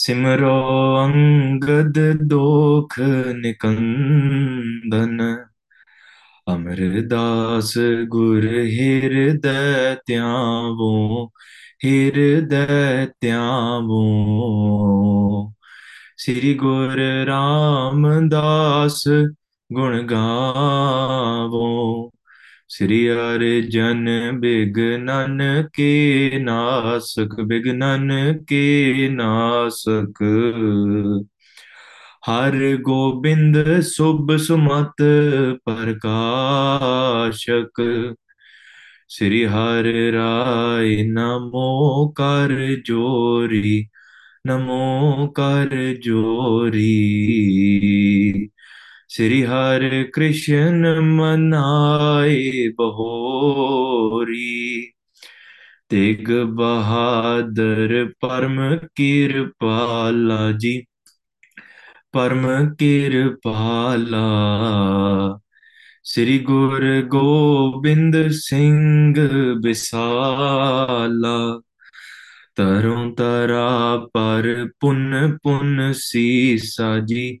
सिमरो अंगद दोख निकंदन अमरदास गुर हृदय त्यावो हृदय त्यावो श्री गुर रामदास गुण गावो। श्री हर जन बिघनन के नासक बिघनन के नासक हर गोविंद शुभ सुमत प्रकाशक श्री हर राय नमो कर जोरी नमो कर जोरी श्री हर कृष्ण मनाए बहोरी। तेग बहादुर परम कृपाला जी परम कृपाला। श्री गुरु गोबिंद सिंह बिसाला तरों तरा पर पुन पुन सीसा जी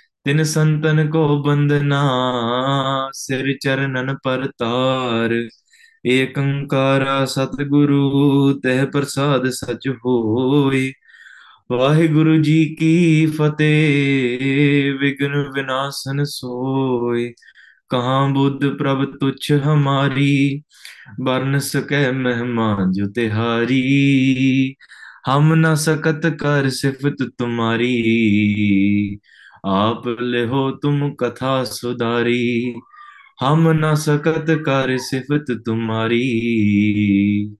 ਤਿਨ ਸੰਤਨ ਕੋ ਬੰਦਨਾ ਸਿਰ ਚਰਨਨ ਪਰਤਾਰ। ਏਕ ਓੰਕਾਰਾ ਸਤਿਗੁਰੂ, ਤਹਿ ਪ੍ਰਸਾਦ ਸਚ ਹੋਈ। ਵਾਹਿਗੁਰੂ ਜੀ ਕੀ ਫਤਿਹ ਵਿਗਨ ਵਿਨਾਸ਼ਨ ਸੋਈ। ਕਹਾਂ ਬੁੱਧ ਪ੍ਰਭ ਤੁਛ ਹਮਾਰੀ ਬਰਨ ਸਕੈ ਮਹਿਮਾ ਜੋ ਤਿਹਾਰੀ। ਹਮ ਨ ਸਕਤ ਕਰ ਸਿਫਤ ਤੁਮਾਰੀ। आप ले हो तुम कथा सुधारी। हम न सकत कर सिफत तुम्हारी।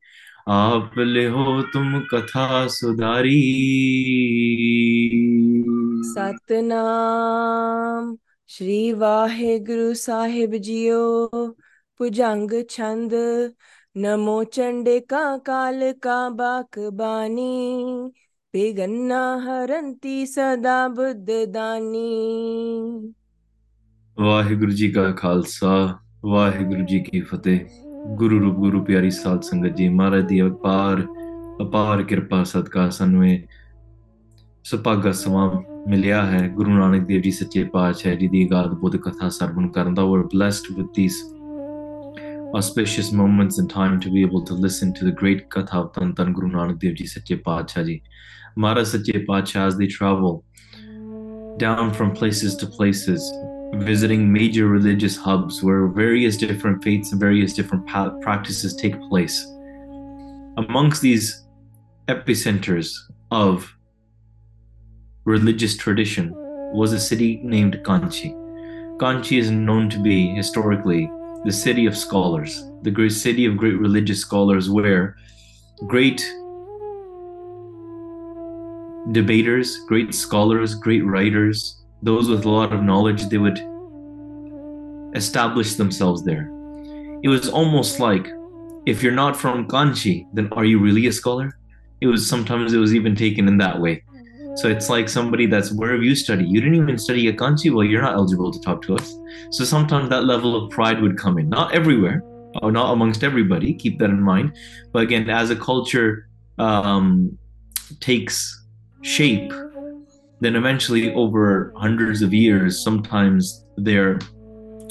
आप ले हो तुम कथा सुधारी। सतनाम श्री वाहे गुरु साहिब जियो। पुजंग छंद नमो चंडे का काल का बाक बानी। ਹਰੰਤੀ ਸਦਾ ਬੁੱਧ ਦਾਨੀ ਵਾਹਿਗੁਰੂ ਜੀ ਕਾ ਖਾਲਸਾ ਵਾਹਿਗੁਰੂ ਜੀ ਕੀ ਫਤਿਹ ਗੁਰੂ ਰੂਪ ਗੁਰੂ ਪਿਆਰੀ ਸਾਧ ਸੰਗਤ ਜੀ ਮਹਾਰਾਜ ਦੀ ਅਪਾਰ ਅਪਾਰ ਕਿਰਪਾ ਸਦਕਾ ਸਾਨੂੰ ਇਹ ਸੁਭਾਗਾ ਸਮਾਂ ਮਿਲਿਆ ਹੈ ਗੁਰੂ ਨਾਨਕ ਦੇਵ ਜੀ ਸੱਚੇ ਪਾਤਸ਼ਾਹ ਜੀ ਦੀ ਗਾਦ ਬੁੱਧ ਕਥਾ ਸਰਵਣ ਕਰਨ ਦਾ we're blessed with these auspicious moments in time to be able to listen to the great katha of Tan Tan Guru Nanak Dev Ji Sache Paatshah Ji. Maharaj Sache Paatshah as they travel down from places to places, visiting major religious hubs where various different faiths and various different practices take place. Amongst these epicenters of religious tradition was a city named Kanchi. Kanchi is known to be historically the city of scholars, the great city of great religious scholars, where great debaters, great scholars, great writers, those with a lot of knowledge, they would establish themselves there. It was almost like if you're not from Kanchi, then are you really a scholar? It was sometimes it was even taken in that way. So it's like somebody that's where have you studied? You didn't even study at Kanchi. Well, you're not eligible to talk to us. So sometimes that level of pride would come in. Not everywhere, or not amongst everybody. Keep that in mind. But again, as a culture um, takes shape, then eventually over hundreds of years, sometimes there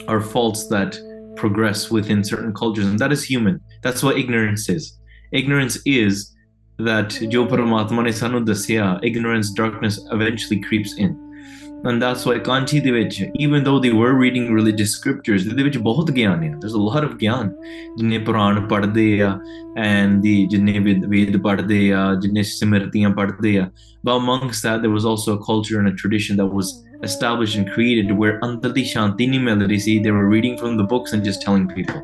are faults that progress within certain cultures, and that is human. That's what ignorance is. Ignorance is that ignorance, darkness eventually creeps in. and that's why Kanchi ਦੇ ਵਿੱਚ even though they were reading religious scriptures ਦੇ ਵਿੱਚ ਬਹੁਤ ਗਿਆਨ ਹੈ there's a lot of ਗਿਆਨ ਜਿੰਨੇ ਪੁਰਾਣ ਪੜ੍ਹਦੇ ਆ and the ਜਿੰਨੇ ਵੇਦ ਵੇਦ ਪੜ੍ਹਦੇ ਆ ਜਿੰਨੇ ਸਿਮਰਤੀਆਂ ਪੜ੍ਹਦੇ ਆ but amongst that there was also a culture and a tradition that was established and created where ਅੰਦਰ ਦੀ ਸ਼ਾਂਤੀ ਨਹੀਂ ਮਿਲ ਰਹੀ ਸੀ they were reading from the books and just telling people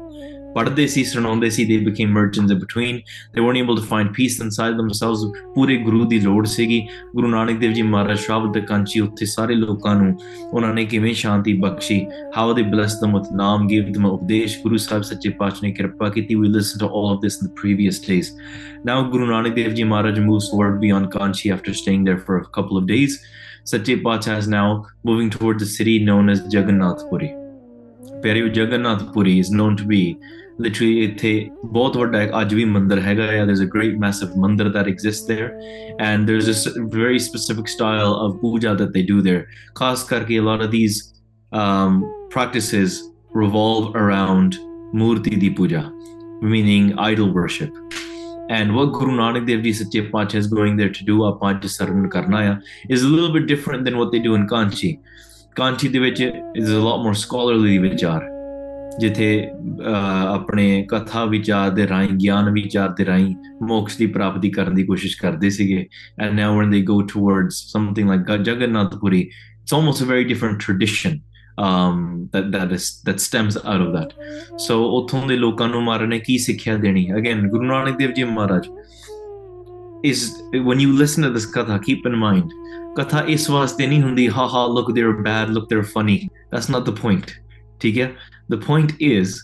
ਪੜ੍ਹਦੇ ਸੀ ਸੁਣਾਉਂਦੇ ਸੀ they became merchants in between they weren't able to find peace inside themselves ਪੂਰੇ ਗੁਰੂ ਦੀ ਲੋੜ ਸੀਗੀ ਗੁਰੂ ਨਾਨਕ ਦੇਵ ਜੀ ਮਹਾਰਾਜ ਸ਼ਬਦ ਦੇ ਕਾਂਚੀ ਉੱਥੇ ਸਾਰੇ ਲੋਕਾਂ ਨੂੰ ਉਹਨਾਂ ਨੇ ਕਿਵੇਂ ਸ਼ਾਂਤੀ ਬਖਸ਼ੀ how they blessed them with ਨਾਮ gave them ਉਪਦੇਸ਼ ਗੁਰੂ ਸਾਹਿਬ ਸੱਚੇ ਪਾਤਸ਼ਾਹ ਨੇ ਕਿਰਪਾ ਕੀਤੀ we listened to all of this in the previous days now Guru Nanak Dev Ji Maharaj moves forward beyond Kanchi after staying there for a couple of days Sache Pacha is now moving towards the city known as Jagannath Puri ਪਿਆਰਿਓ Jagannath Puri is known to be literally ਇੱਥੇ ਬਹੁਤ ਵੱਡਾ ਇੱਕ ਅੱਜ ਵੀ ਮੰਦਿਰ ਹੈਗਾ ਆ there's a great massive ਮੰਦਿਰ that exists there and there's a s- very specific style of puja that they do there ਖਾਸ ਕਰਕੇ a lot of these um, practices revolve around murti di puja meaning idol worship and what Guru Nanak Dev Ji Sache Pacha is going there to do ਆਪਾਂ ਅੱਜ ਸਰਵਣ ਕਰਨਾ ਆ is a little bit different than what they do in Kanchi Kanchi ਦੇ ਵਿੱਚ is a lot more scholarly ਵਿਚਾਰ ਜਿੱਥੇ ਅਹ, ਆਪਣੇ ਕਥਾ ਵਿਚਾਰ ਦੇ ਰਾਹੀਂ ਗਿਆਨ ਵਿਚਾਰ ਦੇ ਰਾਹੀਂ ਮੋਕਸ਼ ਦੀ ਪ੍ਰਾਪਤੀ ਕਰਨ ਦੀ ਕੋਸ਼ਿਸ਼ ਕਰਦੇ ਸੀਗੇ and now when they go towards something like Jagannath Puri it's almost a very different tradition um that that is that stems out of that so ਉਥੋਂ ਦੇ ਲੋਕਾਂ ਨੂੰ ਮਹਾਰਾਜ ਨੇ ਕੀ ਸਿੱਖਿਆ ਦੇਣੀ again Guru Nanak Dev ji Maharaj is when you listen to this katha keep in mind katha ਇਸ ਵਾਸਤੇ ਨਹੀਂ ਹੁੰਦੀ ha ha look they're bad look they're funny that's not the point ਠੀਕ ਹੈ the point is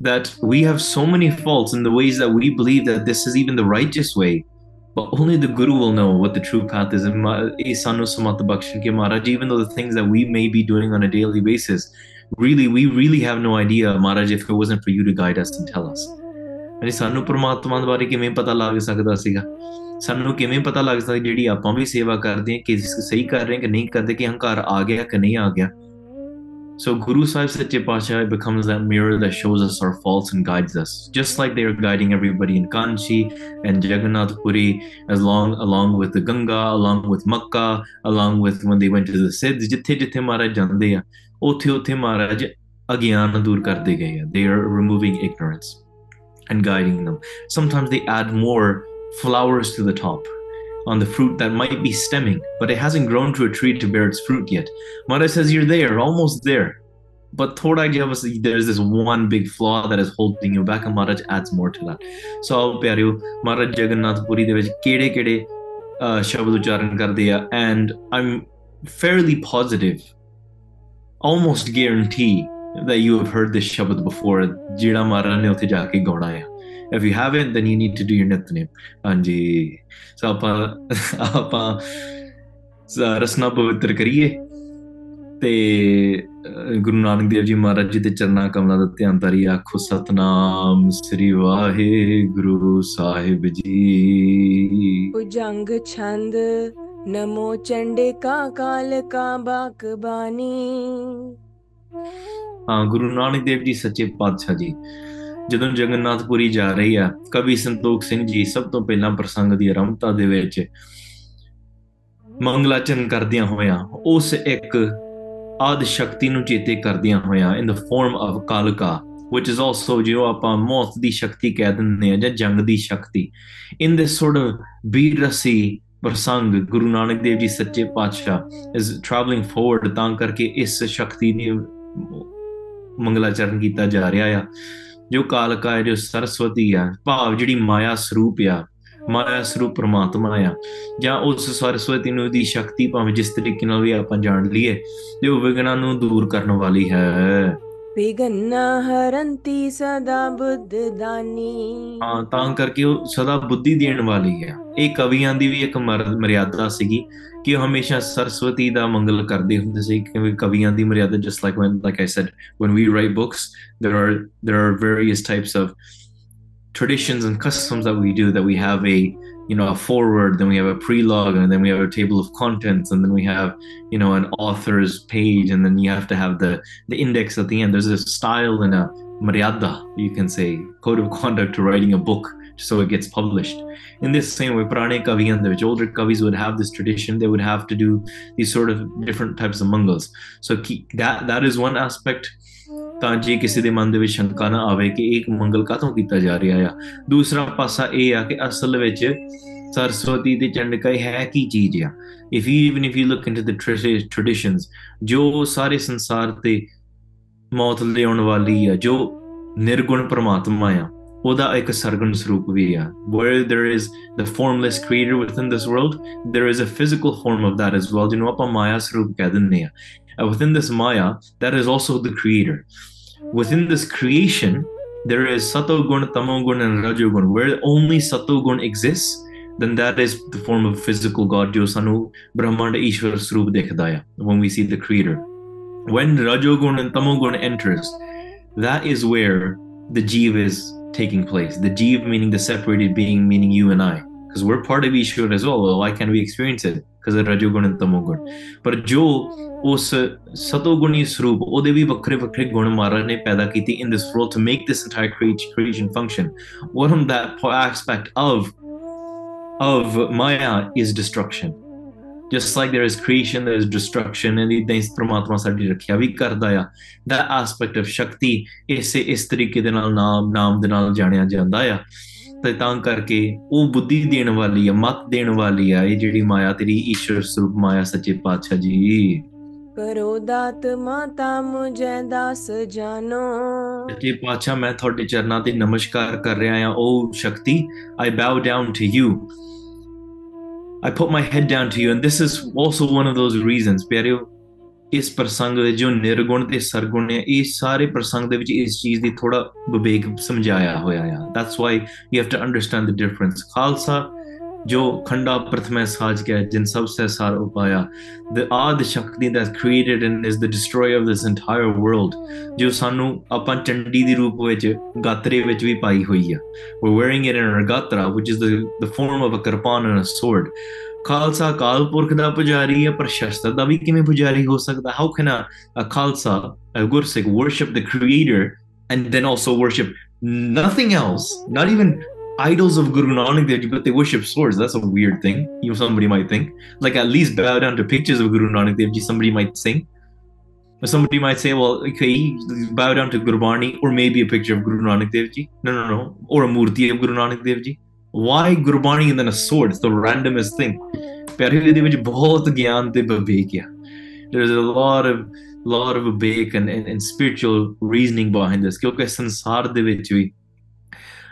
that we have so many faults in the ways that we believe that this is even the righteous way but only the guru will know what the true path is and Ma- eh, sanu samat bakshan ke maharaj even though the things that we may be doing on a daily basis really we really have no idea maharaj if it wasn't for you to guide us and tell us ਅਰੇ ਸਾਨੂੰ ਪ੍ਰਮਾਤਮਾ ਦੇ ਬਾਰੇ ਕਿਵੇਂ ਪਤਾ ਲੱਗ ਸਕਦਾ ਸੀਗਾ ਸਾਨੂੰ ਕਿਵੇਂ ਪਤਾ ਲੱਗ ਸਕਦਾ ਜਿਹੜੀ ਆਪਾਂ ਵੀ ਸੇਵਾ ਕਰਦੇ ਹਾਂ ਕਿ ਸਹੀ ਕਰ ਰਹੇ ਹਾਂ ਕਿ ਨਹੀਂ ਕਰਦੇ ਕਿ ਹੰਕਾਰ ਆ ਗਿਆ ਕਿ ਨਹੀਂ ਆ ਗਿਆ So Guru Sahib Sache Pasha becomes that mirror that shows us our faults and guides us, just like they are guiding everybody in Kanchi and Jagannath Puri, as long along with the Ganga, along with Makkah, along with when they went to the Siddh, ਜਿੱਥੇ ਜਿੱਥੇ ਮਹਾਰਾਜ ਜਾਂਦੇ ਆ ਉੱਥੇ ਉੱਥੇ ਮਹਾਰਾਜ ਅਗਿਆਨ ਦੂਰ ਕਰਦੇ ਗਏ ਆ they are removing ignorance and guiding them sometimes they add more flowers to the top on the fruit that might be stemming, but it hasn't grown to a tree to bear its fruit yet. Mara says, You're there, almost there. But Thorai Javas, there's this one big flaw that is holding you back, and Maharaj adds more to that. So, Pyaryo, Maharaj Jagannath Puri Devaj, Kede Kede uh, Shabad Ucharan Kar Diya, and I'm fairly positive, almost guarantee, that you have heard this Shabad before. Jira Maharaj ne utte hai. If you haven't then you need to do your nitnem ਹਾਂਜੀ। ਸੋ ਆਪਾਂ ਆਪਾਂ ਰਸਨਾ ਪਵਿੱਤਰ ਕਰੀਏ। ਤੇ ਗੁਰੂ ਨਾਨਕ ਦੇਵ ਜੀ ਮਹਾਰਾਜ ਜੀ ਦੇ ਚਰਨਾਂ ਕਮਲਾਂ ਦਾ ਧਿਆਨ ਧਰੀ ਆਖੋ ਸਤਨਾਮ ਸ੍ਰੀ ਵਾਹਿਗੁਰੂ ਸਾਹਿਬ ਜੀ। ਭੁਜੰਗ ਛੰਦ ਨਮੋ ਚੰਡਿਕਾ ਕਾਲ ਕਾ ਬਾਕ ਬਾਣੀ। ਹਾਂ ਗੁਰੂ ਨਾਨਕ ਦੇਵ ਜੀ ਸੱਚੇ ਪਾਤਸ਼ਾਹ ਜੀ। ਜਦੋਂ ਜਗਨਨਾਥਪੁਰੀ ਜਾ ਰਹੀ ਆ, ਕਵੀ ਸੰਤੋਖ ਸਿੰਘ ਜੀ ਸਭ ਤੋਂ ਪਹਿਲਾਂ ਪ੍ਰਸੰਗ ਦੀ ਆਰੰਭਤਾ ਦੇ ਵਿੱਚ ਮੰਗਲਾਚਰਨ ਕਰਦਿਆਂ ਹੋਇਆਂ ਉਸ ਇੱਕ ਆਦ ਸ਼ਕਤੀ ਨੂੰ ਚੇਤੇ ਕਰਦਿਆਂ ਹੋਇਆਂ ਇਨ ਦ ਫਾਰਮ ਆਫ ਕਾਲਕਾ, which is also ਜੋ ਆਪਾਂ ਮੌਤ ਦੀ ਸ਼ਕਤੀ ਕਹਿ ਦਿੰਦੇ ਆ ਜਾਂ ਜੰਗ ਦੀ ਸ਼ਕਤੀ। In this sort of ਬੀਰਸੀ ਪ੍ਰਸੰਗ, ਗੁਰੂ ਨਾਨਕ ਦੇਵ ਜੀ ਸੱਚੇ ਪਾਤਸ਼ਾਹ is traveling forward, ਤਾਂ ਕਰਕੇ ਇਸ ਸ਼ਕਤੀ ਦੀ ਮੰਗਲਾਚਰਨ ਕੀਤਾ ਜਾ ਰਿਹਾ ਆ। ਜੋ ਕਾਲਕਾ ਹੈ ਜੋ ਸਰਸਵਤੀ ਆ ਭਾਵ ਜਿਹੜੀ ਮਾਇਆ ਸਰੂਪ ਆ ਮਾਇਆ ਸਰੂਪ ਪ੍ਰਮਾਤਮਾ ਆ ਜਾਂ ਉਸ ਸਰਸਵਤੀ ਨੂੰ ਦੀ ਸ਼ਕਤੀ ਭਾਵੇਂ ਜਿਸ ਤਰੀਕੇ ਨਾਲ ਵੀ ਆਪਾਂ ਜਾਣ ਲਈਏ ਜੋ ਵਿਗਨਾਂ ਨੂੰ ਦੂਰ ਕਰਨ ਵਾਲੀ ਹੈ। ਵਿਗਨਾ ਹਰੰਤੀ ਸਦਾ ਬੁੱਧ ਦਾਨੀ। ਹਾਂ ਤਾਂ ਕਰਕੇ ਉਹ ਸਦਾ ਬੁੱਧੀ ਦੇਣ ਵਾਲੀ ਆ। ਇਹ ਕਵੀਆਂ ਦੀ ਵੀ ਇੱਕ ਮਰ- ਮਰਿਆਦਾ ਸੀਗੀ। ਕਿ ਉਹ ਹਮੇਸ਼ਾ ਸਰਸਵਤੀ ਦਾ ਮੰਗਲ ਕਰਦੇ ਹੁੰਦੇ ਸੀ ਕਿਉਂਕਿ ਕਵੀਆਂ ਦੀ ਮਰਿਆਦਾ just like when like I said when we write books there are there are various types of traditions and customs that we do that we have a you know a forward then we have a prelogue and then we have a table of contents and then we have you know an author's page and then you have to have the the index at the end there's a style and a maryada you can say code of conduct to writing a book So it gets published. In this same way, Purane Kaviyan, the older Kavis would have this tradition, they would have to do these sort of different types of mangals. So ki- that that is one aspect. ਤਾਂ ਜੇ ਕਿਸੇ ਦੇ ਮਨ ਦੇ ਵਿੱਚ ਸ਼ੰਕਾ ਨਾ ਆਵੇ ਕਿ ਇੱਕ ਮੰਗਲ ਕਾਹਤੋਂ ਕੀਤਾ ਜਾ ਰਿਹਾ ਆ ਦੂਸਰਾ ਪਾਸਾ ਇਹ ਆ ਕਿ ਅਸਲ ਵਿੱਚ ਸਰਸਵਤੀ ਤੇ ਚੰਡਕਾਈ ਹੈ ਕੀ ਚੀਜ਼ ਆ if you even if you look into the traditions ਜੋ ਸਾਰੇ ਸੰਸਾਰ ਤੇ ਮੌਤ ਲਿਆਉਣ ਵਾਲੀ ਆ ਜੋ ਨਿਰਗੁਣ ਪ੍ਰਮਾਤਮਾ ਆ ਉਹਦਾ ਇੱਕ ਸਰਗੁਣ ਸਰੂਪ ਵੀ ਆ where there is the formless creator within this world there is a physical form of that as well ਜਿਹਨੂੰ ਆਪਾਂ ਮਾਇਆ ਸਰੂਪ ਕਹਿ ਦਿੰਦੇ ਆ And within this maya that is also the creator within this creation there is satogun tamogun and rajogun where only satogun exists then that is the form of physical god jo sanu brahmanda ishwar swarup dikhda hai when we see the creator when rajogun and tamogun enters that is where the jeev is taking place the jeev meaning the separated being meaning you and i because we're part of ishwar as well well why can't we experience it because of rajogun and tamogun ਪਰ ਜੋ ਉਸ ਸਤੋਗੁਣੀ ਸਰੂਪ ਉਹਦੇ ਵੀ ਵੱਖਰੇ ਵੱਖਰੇ ਗੁਣ ਮਹਾਰਾਜ ਨੇ ਪੈਦਾ ਕੀਤੀ in this world to make this entire creation creation function one of that aspect of of maya is destruction Just like there is creation there is destruction and ਇਦਾਂ ਇਸ ਪ੍ਰਮਾਤਮਾ ਸਾਡੀ ਰੱਖਿਆ ਵੀ ਕਰਦਾ ਆ that aspect of ਸ਼ਕਤੀ ਇਸੇ ਇਸ ਤਰੀਕੇ ਦੇ ਨਾਲ ਨਾਮ ਨਾਮ ਦੇ ਨਾਲ ਜਾਣਿਆ ਜਾਂਦਾ ਆ ਤੇ ਤਾਂ ਕਰਕੇ ਉਹ ਬੁੱਧੀ ਦੇਣ ਵਾਲੀ ਆ ਮਤ ਦੇਣ ਵਾਲੀ ਆ ਇਹ ਜਿਹੜੀ ਮਾਇਆ ਤੇਰੀ ਈਸ਼ਵਰ ਸਰੂਪ ਮਾਇਆ ਸੱਚੇ ਪਾਤਸ਼ਾਹ ਜੀ ਕਰੋ ਦਾਤ ਮਾਤਾ ਮੁਝੈ ਦਾਸ ਜਾਨੋ ਸੱਚੇ ਪਾਤਸ਼ਾਹ ਮੈਂ ਤੁਹਾਡੇ ਚਰਨਾਂ ਤੇ ਨਮਸਕਾਰ ਕਰ ਰਿਹਾ ਹਾਂ ਉਹ ਸ਼ਕਤੀ I bow down to you. I put my head down to you, and this is also one of those reasons, ਪਿਆਰਿਓ ਇਸ ਪ੍ਰਸੰਗ ਦੇ ਜੋ ਨਿਰਗੁਣ ਤੇ ਸਰਗੁਣ ਹੈ ਇਹ ਸਾਰੇ ਪ੍ਰਸੰਗ ਦੇ ਵਿੱਚ ਇਸ ਚੀਜ਼ ਦੀ ਥੋੜਾ ਵਿਵੇਕ ਸਮਝਾਇਆ ਹੋਇਆ ਆ that's why you have to understand the difference Khalsa Joe Khanda Prathame Sajke, Jin Sabse Sar Upaya, the Ad Shakti that created and is the destroyer of this entire world, Jo Sanu Apan Chandi di Roop Vich Gatre Vich Vi Pai Hoiya. We're wearing it in our Gatra, which is the, the form of a kirpan and a sword. Khalsa Kal Purakh ਦਾ ਪੁਜਾਰੀ ਹੈ ਪਰ ਸ਼ਸਤਰ ਦਾ ਵੀ ਕਿਵੇਂ ਪੁਜਾਰੀ ਹੋ ਸਕਦਾ how can a Khalsa a Gursikh worship the creator and then also worship nothing else not even idols of Guru Nanak Dev Ji, but they worship swords. That's a weird thing. You know, somebody might think. Like at least bow down to pictures of Guru Nanak Dev Ji. Somebody might think. Or somebody might say, well, okay, bow down to Gurbani or maybe a picture of Guru Nanak Dev Ji. No, no, no. Or a murti of Guru Nanak Dev Ji. Why Gurbani and then a sword? It's the randomest thing. ਪਿਆਰੇ ਇਹਦੇ ਵਿੱਚ ਬਹੁਤ ਗਿਆਨ ਤੇ ਵਿਵੇਕ ਆ there's a lot of lot of Vivek and, and, and spiritual reasoning behind this ਕਿਉਂਕਿ ਸੰਸਾਰ ਦੇ ਵਿੱਚ ਵੀ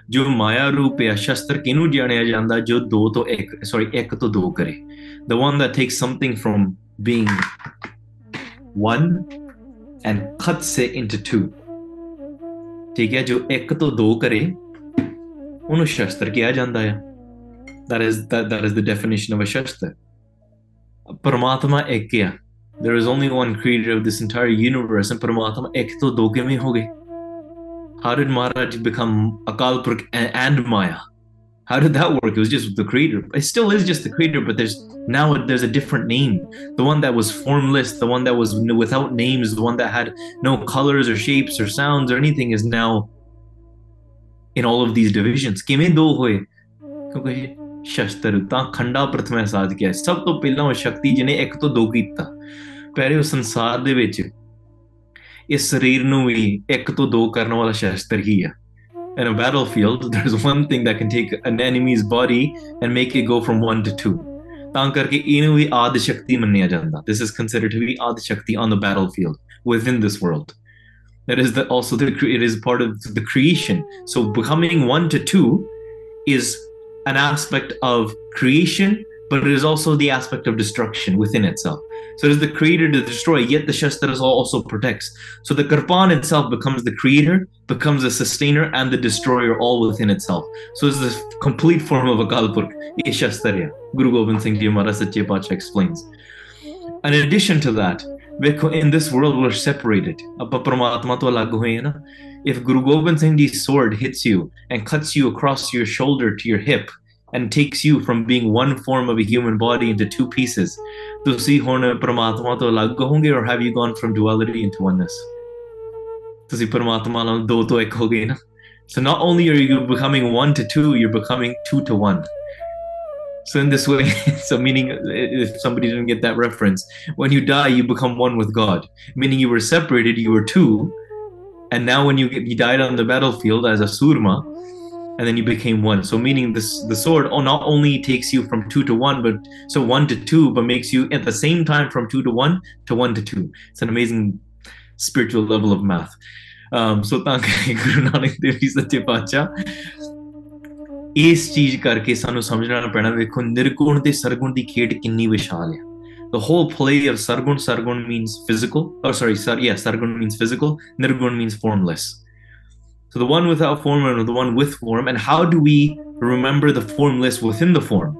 ਜੋ ਮਾਇਆ ਰੂਪ ਹੈ ਸ਼ਸਤਰ ਕਿਨੂੰ ਜਾਣਿਆ ਜਾਂਦਾ ਜੋ ਦੋ ਤੋਂ ਇੱਕ ਸੌਰੀ ਇੱਕ ਤੋਂ ਦੋ ਕਰੇ the one that takes something from being one and cuts it into two ਠੀਕ ਹੈ ਜੋ ਇੱਕ ਤੋਂ ਦੋ ਕਰੇ ਉਹਨੂੰ ਸ਼ਸਤਰ ਕਿਹਾ ਜਾਂਦਾ ਹੈ that is that, that is the definition of a shastra ਪਰਮਾਤਮਾ ਇੱਕ ਹੈ there is only one creator of this entire universe and ਪਰਮਾਤਮਾ ਇੱਕ ਤੋਂ ਦੋ ਕਿਵੇਂ ਹੋ ਗਏ How did Maharaj become Akalpurakh and Maya? How did that work? It was just the creator. It still is just the creator, but there's now there's a different name. The one that was formless, the one that was without names, the one that had no colors or shapes or sounds or anything is now in all of these divisions. ਕਿਵੇਂ ਖੰਡਾ ਪ੍ਰਥਮੇ ਸਾਜ ਗਿਆ ਸਭ ਤੋਂ ਪਹਿਲਾਂ ਉਹ ਸ਼ਕਤੀ ਜਿਹਨੇ ਇੱਕ ਤੋਂ ਦੋ ਕੀਤਾ ਪਹਿਲੇ ਉਹ ਸੰਸਾਰ ਦੇ ਵਿੱਚ ਇਸ ਸਰੀਰ ਨੂੰ ਵੀ ਇੱਕ ਤੋਂ ਦੋ ਕਰਨ ਵਾਲਾ ਸ਼ਸਤਰ ਹੀ ਆ in a battlefield there's one thing that can take an enemy's body and make it go from one to two ਤਾਂ ਕਰਕੇ ਇਹਨੂੰ ਵੀ ਆਦ ਸ਼ਕਤੀ ਮੰਨਿਆ ਜਾਂਦਾ this is considered to be ਆਦ ਸ਼ਕਤੀ on the battlefield within this world that is the, also the it is part of the creation so becoming one to two is an aspect of creation but it is also the aspect of destruction within itself so it is the creator to destroy, yet the Shastras also protects. So the Kirpan itself becomes the creator, becomes the sustainer, and the destroyer all within itself. So it's this complete form of a Kalpurk, Shastarya. Guru Gobind Singh Ji Maharaj Pacha explains. In addition to that, in this world we're separated. If Guru Gobind Singh Ji's sword hits you and cuts you across your shoulder to your hip, and takes you from being one form of a human body into two pieces. ਤੁਸੀਂ ਹੁਣ ਪ੍ਰਮਾਤਮਾ ਤੋਂ ਅਲੱਗ ਹੋਵੋਗੇ or have you gone from duality into oneness? ਤੁਸੀਂ ਪਰਮਾਤਮਾ ਨਾਲ ਦੋ ਤੋਂ ਇੱਕ ਹੋ ਗਏ ਨਾ So not only are you becoming one to two, you're becoming two to one. So in this way, so meaning if somebody didn't get that reference, when you die, you become one with God. Meaning you were separated, you were two, and now when you get, you died on the battlefield as a surma, and then you became one. So meaning this the sword oh, not only takes you from two to one, but so one to two, but makes you at the same time from two to one to one to two. It's an amazing spiritual level of math. Um, so ਤਾਂ ਕਰਕੇ ਗੁਰੂ ਨਾਨਕ ਦੇਵ ਜੀ ਸੱਚੇ ਪਾਤਸ਼ਾਹ ਇਸ ਚੀਜ਼ ਕਰਕੇ ਸਾਨੂੰ ਸਮਝਣਾ ਪੈਣਾ ਵੇਖੋ ਨਿਰਗੁਣ ਤੇ ਸਰਗੁਣ ਦੀ ਖੇਡ ਕਿੰਨੀ ਵਿਸ਼ਾਲ ਹੈ the whole play of sargun sargun means physical oh sorry sar, yeah sargun means physical nirgun means formless so the one without form and the one with form. And how do we remember the formless within the form?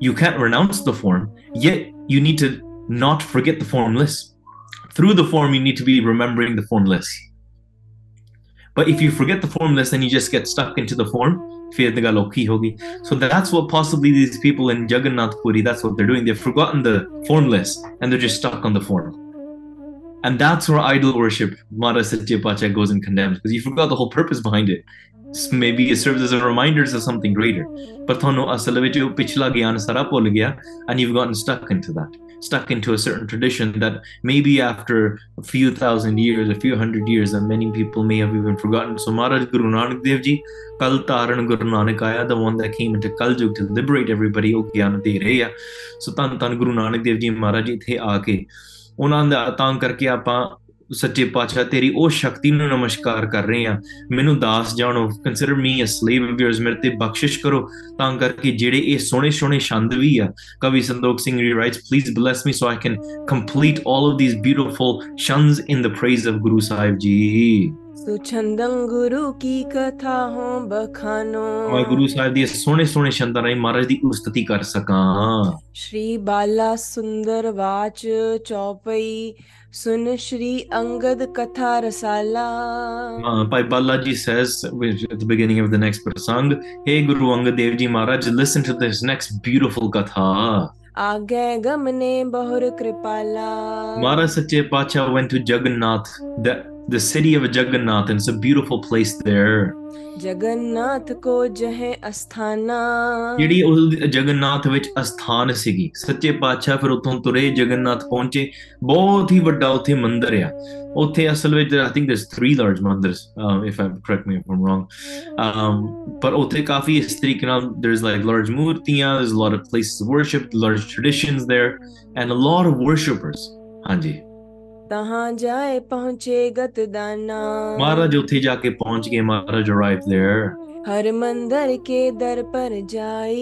You can't renounce the form, yet you need to not forget the formless. Through the form, you need to be remembering the formless. But if you forget the formless, then you just get stuck into the form. So that's what possibly these people in Jagannath Puri, that's what they're doing. They've forgotten the formless and they're just stuck on the form. And that's where idol worship, Mata Satyapacha goes and condemns because you forgot the whole purpose behind it. Maybe it serves as a reminder of something greater. But and you've gotten stuck into that, stuck into a certain tradition that maybe after a few thousand years, a few hundred years, and many people may have even forgotten. So Maharaj Guru Nanak Dev Ji, Kal Guru Nanak Aya, the one that came into Kaljug to liberate everybody, So Dhan Dhan Guru Nanak Dev Ji Maharaj ithe aake ਦੇਵ ਜੀ ਮਹਾਰਾਜ ਇੱਥੇ ਆ ਕੇ ਉਹਨਾਂ ਦਾ ਤਾਂ ਕਰਕੇ ਆਪਾਂ ਸੱਚੇ ਪਾਤਸ਼ਾਹ ਤੇਰੀ ਉਹ ਸ਼ਕਤੀ ਨੂੰ ਨਮਸਕਾਰ ਕਰ ਰਹੇ ਆ ਮੈਨੂੰ ਦਾਸ ਜਾਣੋ consider me a slave of yours, ਮੇਰੇ ਤੇ ਬਖਸ਼ਿਸ਼ ਕਰੋ। ਤਾਂ ਕਰਕੇ ਜਿਹੜੇ ਇਹ ਸੋਹਣੇ ਸੋਹਣੇ ਛੰਦ ਵੀ ਆ, ਕਵੀ Santokh Singh ji writes please bless me so I can complete all of these beautiful shuns in the praise of Guru Sahib ji ਸੁਛੰਦੰ ਗੁਰੂ ਕੀ ਕਥਾ ਹੋ ਬਖਾਨੋ ਮੈਂ ਗੁਰੂ ਸਾਹਿਬ ਦੀ ਸੋਹਣੇ ਸੋਹਣੇ ਛੰਦਾਂ ਰਾਹੀਂ ਮਹਾਰਾਜ ਦੀ ਉਸਤਤੀ ਕਰ ਸਕਾਂ ਸ਼੍ਰੀ ਬਾਲਾ ਸੁੰਦਰ ਵਾਚ ਚੌਪਈ ਸੁਨ ਸ਼੍ਰੀ ਅੰਗਦ ਕਥਾ ਰਸਾਲਾ ਹਾਂ Bhai Bala ji says at the beginning of the next ਪ੍ਰਸੰਗ ਹੇ Guru Angad Dev ji Maharaj listen to this next beautiful katha ਆਗੇ ਗਮਨੇ ਬਹੁਰ ਕਿਰਪਾਲਾ Maharaj Sache Patshah went to Jagannath the the city of Jagannath, and it's a beautiful place there. Jagannath ਕੋ ਜਹੇ ਅਸਥਾਨਾ ਜਿਹੜੀ ਉਹ ਜਗਨਨਾਥ ਵਿੱਚ ਅਸਥਾਨ ਸੀਗੀ ਸੱਚੇ ਪਾਤਸ਼ਾਹ ਫਿਰ ਉਥੋਂ ਤੁਰੇ ਜਗਨਨਾਥ ਪਹੁੰਚੇ ਬਹੁਤ ਹੀ ਵੱਡਾ ਉੱਥੇ ਮੰਦਿਰ ਆ ਉੱਥੇ ਅਸਲ ਵਿੱਚ I think there's 3 large mandirs if I correct me if am wrong ਪਰ ਉੱਥੇ ਕਾਫੀ ਇਸ ਤਰੀਕੇ ਨਾਲ ਦੇਰਸ ਲਾਈਕ ਲਾਰਜ ਮੂਰਤੀਆਂ there's a lot of places of worship large traditions there and a lot of worshippers ਹਾਂਜੀ तहाँ जाए पहुँचे गत दाना ਮਹਾਰਾਜ ਉੱਥੇ ਜਾ ਕੇ ਪਹੁੰਚ ਗਏ ਮਹਾਰਾਜ arrived there हर मंदिर के दर पर जाई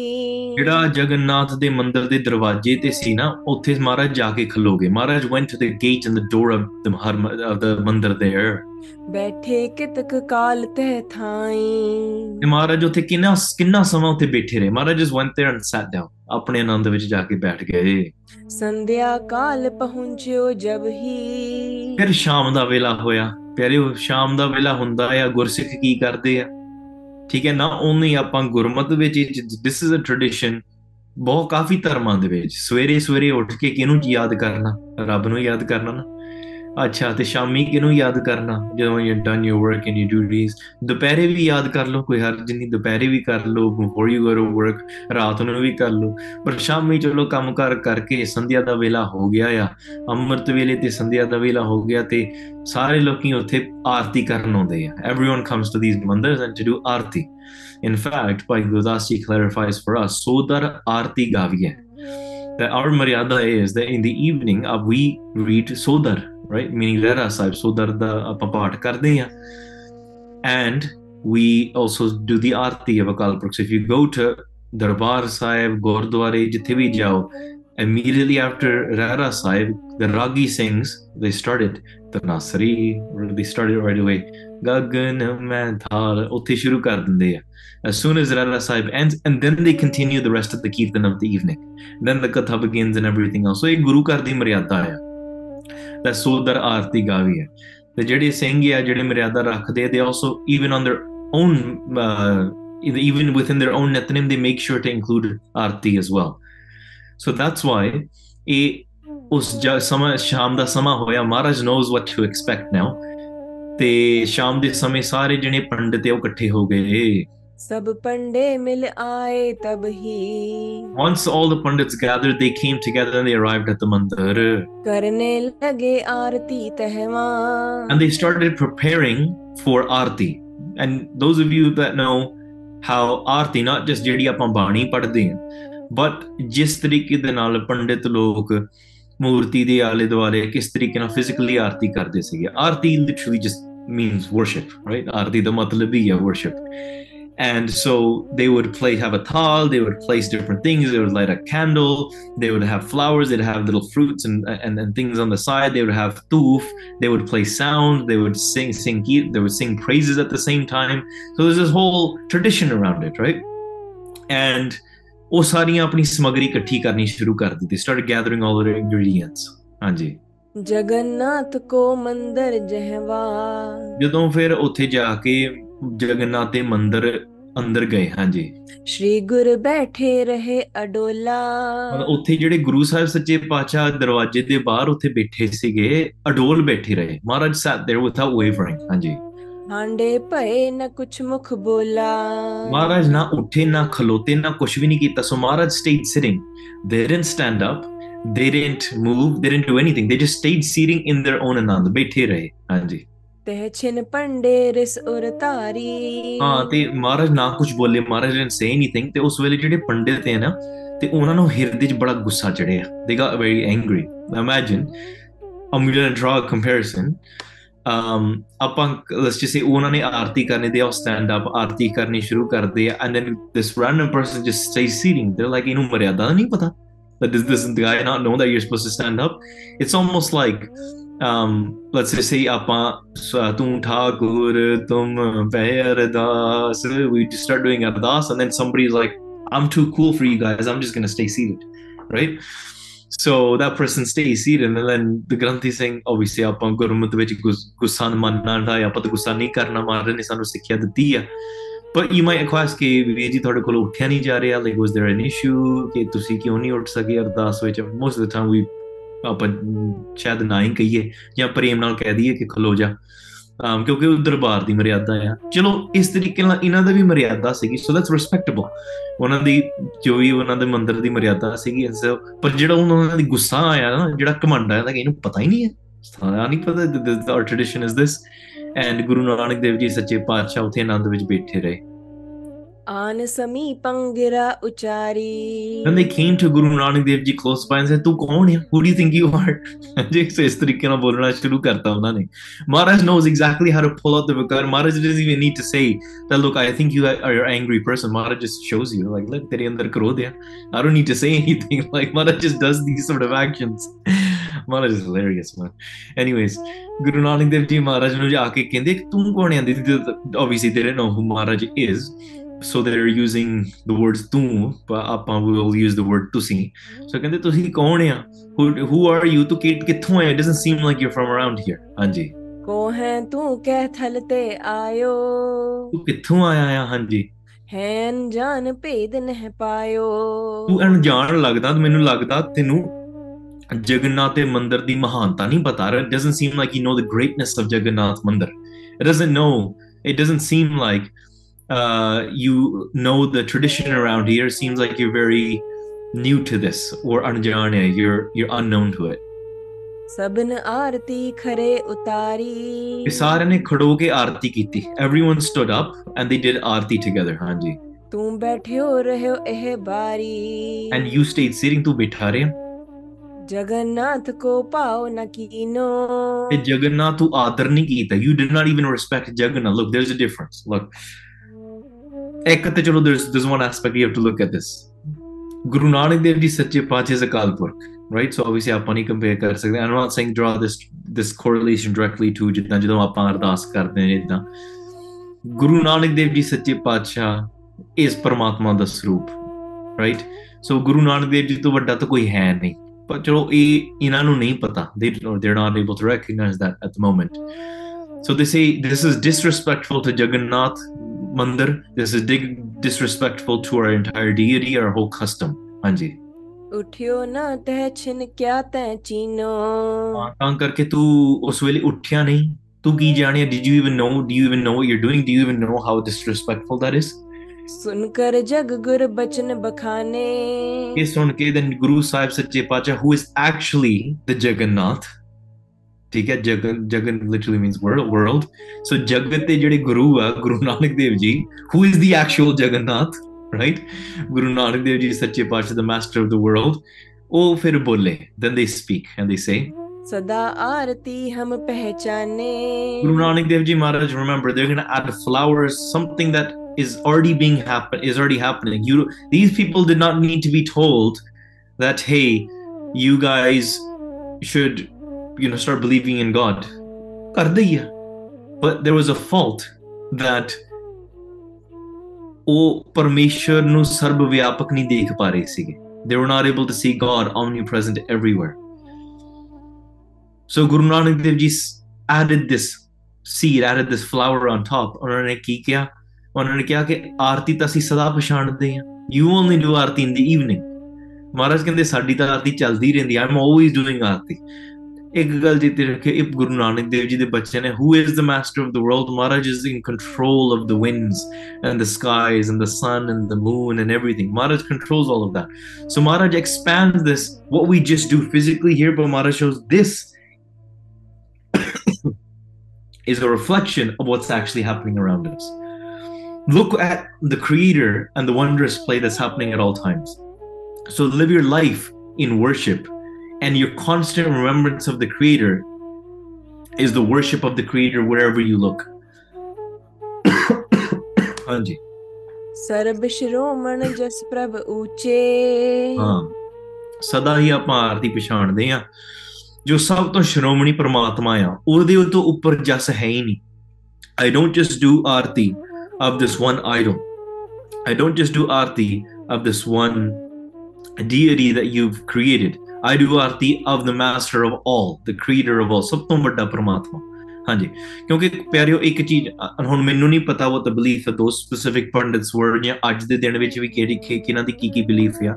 ਜਿਹੜਾ ਜਗਨਨਾਥ ਦੇ ਮੰਦਿਰ ਦੇ ਦਰਵਾਜ਼ੇ ਤੇ ਸੀ ਨਾ ਉੱਥੇ ਮਹਾਰਾਜ ਜਾ ਕੇ ਖਲੋਗੇ ਮਹਾਰਾਜ went to the gate and the door of the har of the ਮੰਦਿਰ there बैठे कितक काल तह थाई ਤੇ ਮਹਾਰਾਜ ਉੱਥੇ ਕਿੰਨਾ ਕਿੰਨਾ ਸਮਾਂ ਉੱਥੇ ਬੈਠੇ ਰਹੇ ਮਹਾਰਾਜ just went there and sat down ਆਪਣੇ ਆਨੰਦ ਵਿੱਚ ਜਾ ਕੇ ਬੈਠ ਗਏ। ਸੰਧਿਆ ਕਾਲ ਪਹੁੰਚਿਓ ਜਬ ਹੀ। ਫਿਰ ਸ਼ਾਮ ਦਾ ਵੇਲਾ ਹੋਇਆ। ਪਿਆਰੇ ਸ਼ਾਮ ਦਾ ਵੇਲਾ ਹੁੰਦਾ ਆ ਗੁਰਸਿੱਖ ਕੀ ਕਰਦੇ ਆ? ਠੀਕ ਹੈ ਨਾ ਉਹਨੇ ਆਪਾਂ ਗੁਰਮਤ ਵਿੱਚ ਦਿਸ ਇਜ਼ ਅ ਟ੍ਰੈਡੀਸ਼ਨ ਬਹੁਤ ਕਾਫੀ ਧਰਮਾਂ ਦੇ ਵਿੱਚ ਸਵੇਰੇ ਸਵੇਰੇ ਉੱਠ ਕੇ ਕਿਹਨੂੰ ਯਾਦ ਕਰਨਾ? ਰੱਬ ਨੂੰ ਯਾਦ ਕਰਨਾ ਨਾ। ਅੱਛਾ, ਤੇ ਸ਼ਾਮੀ ਕਿਹਨੂੰ ਯਾਦ ਕਰਨਾ? ਜਦੋਂ you done your work and you duties ਦੁਪਹਿਰੇ ਵੀ ਯਾਦ ਕਰ ਲਓ ਕੋਈ ਹਰਜ ਨਹੀਂ, ਦੁਪਹਿਰੇ ਵੀ ਕਰ ਲਓ before you go to work ਰਾਤ ਨੂੰ ਵੀ ਕਰ ਲਓ। ਪਰ ਸ਼ਾਮੀ ਚਲੋ ਕੰਮ ਕਰ ਕਰਕੇ ਸੰਧਿਆ ਦਾ ਵੇਲਾ ਹੋ ਗਿਆ ਆ। ਅੰਮ੍ਰਿਤ ਵੇਲੇ ਤੇ ਸੰਧਿਆ ਦਾ ਵੇਲਾ ਹੋ ਗਿਆ ਤੇ ਸਾਰੇ ਲੋਕੀ ਉੱਥੇ ਆਰਤੀ ਕਰਨ ਆਉਂਦੇ ਆ। Everyone comes to these mandirs and to do Aarti. In fact Bhai Gurdas ji clarifies for us sodar aarti gaviye that our maryada is that in the evening uh, we read Sodar, right? Meaning Rehras Sahib, Sodar the uh, Papat Kardeya. And we also do the Aarti of Akal So if you go to Darbar Sahib, Gurdwara, jithe bhi jao, immediately after Rehras Sahib, the Ragi sings, they started the Nasri, they started right away. Gagan mein thar, ਉੱਥੇ ਸ਼ੁਰੂ ਕਰ ਦਿੰਦੇ ਆ. As soon as Rara Sahib ends, and then they continue the rest of the Kirtan of the evening. Then the Katha begins and everything else. So ਇਹ ਗੁਰੂ ਘਰ ਦੀ ਮਰਿਆਦਾ ਆ. that Sodar ਆਰਤੀ ਗਾਵੀ ਹੈ. ਤੇ ਜਿਹੜੇ ਸਿੰਘ ਆ ਜਿਹੜੇ ਮਰਿਆਦਾ ਰੱਖਦੇ ਆ, they also even on their own uh, even within their own netanim they make sure to include arti as well. So that's why ਇਹ ਉਸ ਜ- ਸਮਾਂ ਸ਼ਾਮ ਦਾ ਸਮਾਂ ਹੋਇਆ ਮਹਾਰਾਜ knows what to expect now ਤੇ ਸ਼ਾਮ ਦੇ ਸਮੇਂ ਸਾਰੇ ਜਣੇ ਪੰਡਿਤ ਉਹ ਇਕੱਠੇ ਹੋ ਗਏ ਸਭ ਪੰਡੇ ਮਿਲ ਆਏ ਤਬ ਹੀ once all the pandits gathered they came together and they arrived at the mandir ਕਰਨੇ ਲਗੇ ਆਰਤੀ ਤਹਵਾ and they started preparing for aarti and those of you that know how aarti not just ਜਿਹੜੀ ਆਪਾਂ ਬਾਣੀ ਪੜ੍ਹਦੇ ਹਾਂ but ਜਿਸ ਤਰੀਕੇ ਦੇ ਨਾਲ ਪੰਡਿਤ ਲੋਕ ਮੂਰਤੀ ਦੇ ਆਲੇ ਦੁਆਲੇ ਕਿਸ ਤਰੀਕੇ ਨਾਲ ਫਿਜ਼ੀਕਲੀ ਆਰਤੀ ਕਰਦੇ ਸੀਗੇ ਆਰਤੀ literally just means worship right ਆਰਤੀ ਦਾ ਮਤਲਬ ਹੀ ਹੈ worship and so they would play have a tal they would place different things they would light a candle they would have flowers they'd have little fruits and, and, and things on the side they would have toof they would play sound they would sing sing geet they would sing praises at the same time so there's this whole tradition around it right and ਉਹ ਸਾਰੀਆਂ ਆਪਣੀ ਸਮਗਰੀ ਇਕੱਠੀ ਕਰਨੀ ਸ਼ੁਰੂ ਕਰ ਦਿੱਤੀ। Start gathering all the ingredients ਹਾਂਜੀ। ਜਗਨਨਾਥ ਕੋ ਮੰਦਰ ਜਹਵਾ। ਜਦੋਂ ਫਿਰ ਉੱਥੇ ਜਾ ਕੇ ਜਗਨਨਾਥ ਦੇ ਮੰਦਰ ਅੰਦਰ ਗਏ ਹਾਂਜੀ। ਸ੍ਰੀ ਗੁਰ ਬੈਠੇ ਰਹੇ ਅਡੋਲਾ। ਉੱਥੇ ਜਿਹੜੇ ਗੁਰੂ ਸਾਹਿਬ ਸੱਚੇ ਪਾਤਸ਼ਾਹ ਦਰਵਾਜ਼ੇ ਦੇ ਬਾਹਰ ਉੱਥੇ ਬੈਠੇ ਸੀਗੇ ਅਡੋਲ ਬੈਠੇ ਰਹੇ। ਮਹਾਰਾਜ ਸਾਥ देयर ਵਿਦਆਊਟ ਵੇਵਰਿੰਗ ਹਾਂਜੀ। ਹਾਂਡੇ ਭਏ ਨਾ ਕੁਛ ਮੁਖ ਬੋਲਾ। ਮਹਾਰਾਜ ਨਾ ਉੱਠੇ ਨਾ ਖਲੋਤੇ ਨਾ ਕੁਛ ਵੀ ਨਹੀਂ ਕੀਤਾ। So Maharaj stayed sitting they didn't stand up they didn't move. They didn't do anything. They just stayed sitting in their own anand. ਬੈਠੇ ਰਹੇ ਹਾਂਜੀ ਤੇ ਛਿਨ ਪੰਡੇ ਰਿਸ ਉਰ ਧਾਰੀ। ਹਾਂ ਤੇ ਮਹਾਰਾਜ ਨਾ ਕੁਝ ਬੋਲੇ ਮਹਾਰਾਜ ਨੇ ਸੇ ਐਨੀਥਿੰਗ ਤੇ ਉਸ ਵੇਲੇ ਜਿਹੜੇ ਪੰਡਿਤ ਤੇ ਨਾ ਤੇ ਉਹਨਾਂ ਨੂੰ ਹਿਰਦੇ 'ਚ ਬੜਾ ਗੁੱਸਾ ਚੜਿਆ they got very angry imagine ਅਮੁਲਨ ਡਰਾ comparison um, upon let's just say unane aarti karne they all stand up aarti karni shuru kar and then this random person just stays sitting they're like inu maryada nahi pata but does this guy not know that you're supposed to stand up. It's almost like um, let's just say apan tum thakur tum ardas so we just start doing ardas and then somebody's like i'm too cool for you guys i'm just going to stay seated right? So that person stays seated, and then the granthi Singh obviously, ਆਪਾਂ ਗੁਰਮਤਿ ਵਿੱਚ ਗੁਸ- ਗੁੱਸਾ ਨਹੀਂ ਮੰਨਣਾ ਦਾ ਆਪਾਂ ਤਾਂ ਗੁੱਸਾ ਨਹੀਂ ਕਰਨਾ ਮਹਾਰਾਜ ਨੇ, ਸਾਨੂੰ ਸਿੱਖਿਆ ਦਿੱਤੀ ਆ। But you might ask ਕਿ ਵੀਰ ਜੀ, ਤੁਹਾਡੇ ਕੋਲ ਉੱਠਿਆ ਨਹੀਂ ਜਾ ਰਿਹਾ, like, was there an issue? ਕਿ ਤੁਸੀਂ ਕਿਉਂ ਨਹੀਂ ਉੱਠ ਸਕੇ ਅਰਦਾਸ ਵਿੱਚ? Most of the time, we ਆਪਾਂ ਸ਼ਾਇਦ ਨਾ ਹੀ ਕਹੀਏ ਜਾਂ ਪ੍ਰੇਮ ਨਾਲ ਕਹਿ ਦਈਏ ਕਿ ਖਲੋ ਜਾ। Um, ਕਿਉਂਕਿ ਉਹ ਦਰਬਾਰ ਦੀ ਮਰਿਆਦਾ ਆ। ਚਲੋ ਇਸ ਤਰੀਕੇ ਨਾਲ ਇਹਨਾਂ ਦਾ ਵੀ ਮਰਿਆਦਾ ਸੀਗੀ ਸੋ ਦੈਟਸ ਰਿਸਪੈਕਟੇਬਲ ਉਹਨਾਂ ਦੀ ਜੋ ਵੀ ਉਹਨਾਂ ਦੇ ਮੰਦਿਰ ਦੀ ਮਰਿਆਦਾ ਸੀਗੀ so, ਪਰ ਜਿਹੜਾ ਉਹਨਾਂ ਦੀ ਗੁੱਸਾ ਆਇਆ ਨਾ ਜਿਹੜਾ ਕਮੰਡ ਆਇਆ ਤਾਂ ਕਿ ਇਹਨੂੰ ਪਤਾ ਹੀ ਨਹੀਂ ਹੈ। ਸਾਰਾ ਨਹੀਂ ਪਤਾ our tradition is this and Guru Nanak Dev ji Sache Patshah ਉੱਥੇ ਆਨੰਦ ਵਿੱਚ ਬੈਠੇ ਰਹੇ। ਆਨ ਸਮੀਪੰ ਗਿਰਾ ਉਚਾਰੀ when they came to guru nanak dev ji close by and said ਤੂੰ ਕੌਣ ਹੈ who do you think you are ਜੇ ਇਸ ਤਰੀਕੇ ਨਾਲ ਬੋਲਣਾ ਸ਼ੁਰੂ ਕਰਤਾ ਉਹਨਾਂ ਨੇ ਮਹਾਰਾਜ knows exactly how to pull out the vikar maharaj doesn't even need to say that look i think you are an angry person maharaj just shows you like look ਤੇਰੇ ਅੰਦਰ ਕ੍ਰੋਧ ਹੈ i don't need to say anything like maharaj just does these sort of actions ਮਾਰਾ ਇਸ ਹਿਲੇਰੀਅਸ ਮੈਨ anyways ਗੁਰੂ ਨਾਨਕ ਦੇਵ ਜੀ ਮਹਾਰਾਜ ਨੂੰ ਜਾ ਕੇ ਕਹਿੰਦੇ ਤੂੰ ਕੌਣ ਆਂਦੀ ਆਬਵੀਅਸਲੀ ਦੇ ਨੋ ਹੂ ਮਹਾਰਾਜ is so they are using the words ਤੂੰ ਆਪਾਂ we will use the word ਤੁਸੀਂ ਸੋ ਕਹਿੰਦੇ ਤੁਸੀਂ ਕੌਣ ਆ? ਹੂ ਆਰ ਯੂ ਟੂ ਕਿਟ ਕਿੱਥੋਂ ਆ it doesn't seem like you are from around here ਹਾਂਜੀ। ਕੋ ਹੈ? ਤੂੰ ਕਹਿ ਥਲ ਤੇ ਆਇਓ। ਤੂੰ ਕਿੱਥੋਂ ਆਇਆ ਆ? ਹਾਂਜੀ। ਹੈਨ ਜਾਨ ਭੇਦ ਨਹਿ ਪਾਇਓ। ਤੂੰ ਅਣਜਾਣ ਲੱਗਦਾ ਮੈਨੂੰ ਲੱਗਦਾ ਤੈਨੂੰ ਜਗਨਨਾਥ ਦੇ ਮੰਦਿਰ ਦੀ ਮਹਾਨਤਾ ਨਹੀਂ ਪਤਾ। ਰਿਹਾ doesn't seem like you know the greatness of Jagannath mandir. It doesn't know it doesn't seem like you know the tradition around here. Seems like you're very new to this or anjane. You're you're unknown to it. सबन आरती खरे उतारी सारे ने खड़ो के आरती की थी everyone stood up and they did aarti together हां जी तुम बैठे हो रहे हो एह बारी एंड यू स्टेड सिटिंग तू बैठा रहे जगन्नाथ को पाओ न कीनो जगन्नाथ तू आदर कीता you did not even respect Jagannath look there is a ਇੱਕ ਤੇ ਚਲੋ there is one aspect you have to look at this Guru Nanak Dev ji Sache Patshah say Akal Purakh right so obviously ਆਪਾਂ ਨਹੀਂ ਕੰਪੇਅਰ ਕਰ ਸਕਦੇ। I'm not saying draw this this correlation directly to ਜਿੱਦਾਂ ਜਦੋਂ ਆਪਾਂ ਅਰਦਾਸ ਕਰਦੇ ਨੇ ਇਦਾਂ ਗੁਰੂ ਨਾਨਕ ਦੇਵ ਜੀ ਸੱਚੇ ਪਾਤਸ਼ਾਹ ਇਸ ਪਰਮਾਤਮਾ ਦਾ ਸਰੂਪ ਰਾਈਟ ਸੋ ਗੁਰੂ ਨਾਨਕ ਦੇਵ ਜੀ ਤੋਂ ਵੱਡਾ ਤਾਂ ਕੋਈ ਹੈ ਨਹੀਂ। ਪਰ ਚਲੋ ਇਹ ਇਹਨਾਂ ਨੂੰ ਨਹੀਂ ਪਤਾ। They they not able to recognise that at the moment so they say this is disrespectful to Jagannath Mandir this is dig- disrespectful to our entire deity our whole custom ਹਾਂਜੀ उठियो न तह छिन क्या तै चीनो ਤਾਂ ਕਰਕੇ ਤੂੰ ਉਸ ਵੇਲੇ ਉੱਠਿਆ ਨਹੀਂ ਤੂੰ ਕੀ ਜਾਣਿਆ did you even know do you even know what you're doing do you even know how disrespectful that is सुनकर जग गुर बचन बखाने ਇਹ ਸੁਣ ਕੇ then ਗੁਰੂ ਸਾਹਿਬ ਸੱਚੇ ਪਾਤਸ਼ਾਹ who is actually the Jagannath ਠੀਕ ਹੈ Jagan Jagan literally means world world so ਜਗਤ ਦੇ ਜਿਹੜੇ ਗੁਰੂ ਆ Guru Nanak Dev ji who is the actual Jagannath right Guru Nanak Dev ji Sache Patshah the master of the world ਉਹ ਫਿਰ ਬੋਲੇ ਦੈਨ ਦੇ ਸਪੀਕ ਐਂਡ ਦੇ ਸੇ ਸਦਾ ਆਰਤੀ ਹਮ ਪਹਿਚਾਨੇ ਗੁਰੂ ਨਾਨਕ ਦੇਵ ji Maharaj remember they going to add flowers something that is already being happen is already happening you these people did not need to be told that hey you guys should you know, start believing in God. ਕਰਦੇ ਹੀ ਆ। But there was a fault that ਉਹ ਪਰਮੇਸ਼ਰ ਨੂੰ ਸਰਬ ਵਿਆਪਕ ਨਹੀਂ ਦੇਖ ਪਾ ਰਹੇ ਸੀਗੇ they were not able to see God omnipresent everywhere. So Guru Nanak Dev Ji s- added this seed, added this flower on top. ਉਹਨਾਂ ਨੇ ਕੀ ਕਿਹਾ ਉਹਨਾਂ ਨੇ ਕਿਹਾ ਕਿ ਆਰਤੀ ਤਾਂ ਅਸੀਂ ਸਦਾ ਪਛਾਣਦੇ ਹਾਂ you only do Aarti in the evening ਮਹਾਰਾਜ ਕਹਿੰਦੇ ਸਾਡੀ ਤਾਂ ਆਰਤੀ ਚੱਲਦੀ ਰਹਿੰਦੀ I'm always doing ਆਰਤੀ ਇੱਕ ਗੱਲ ਜਿੱਤੇ ਰੱਖੇ ਇਹ ਗੁਰੂ ਨਾਨਕ ਦੇਵ ਜੀ ਦੇ ਬੱਚੇ ਨੇ who is the master of the world Maharaj is in control of the winds and the skies and the sun and the moon and everything Maharaj controls all of that so Maharaj expands this what we just do physically here but Maharaj shows this is a reflection of what's actually happening around us. Look at the creator and the wondrous play that's happening at all times. So live your life in worship, and your constant remembrance of the creator is the worship of the creator wherever you look. ਹਾਂਜੀ ਸਰਬ ਸ਼੍ਰੋਮਣ ਜਸ ਪ੍ਰਭ ਊਚੇ ਹਾਂ ਸਦਾ ਹੀ ਆਪਾਂ ਆਰਤੀ ਪਛਾਣਦੇ ਆ ਜੋ ਸਭ ਤੋਂ ਸ਼੍ਰੋਮਣੀ ਪ੍ਰਮਾਤਮਾ ਆ ਉਹਦੇ ਤੋਂ ਉੱਪਰ ਜਸ ਹੈ ਹੀ ਨਹੀਂ I don't just do Aarti of this one idol. I don't just do arti of this one deity that you've created. I do arti of the master of all, the creator of all. ਸਭ ਤੋਂ ਵੱਡਾ ਪਰਮਾਤਮਾ ਹਾਂਜੀ ਕਿਉਂਕਿ ਪਿਆਰਿਓ ਇੱਕ ਚੀਜ਼ ਅ- ਹੁਣ ਮੈਨੂੰ ਨਹੀਂ ਪਤਾ what the belief of those specific pundits were ਜਾਂ ਅੱਜ ਦੇ ਦਿਨ ਵਿੱਚ ਵੀ ਕਿਹੜੀ ਕਿ- ਕਿਹਨਾਂ ਦੀ ਕੀ ਕੀ belief ਆ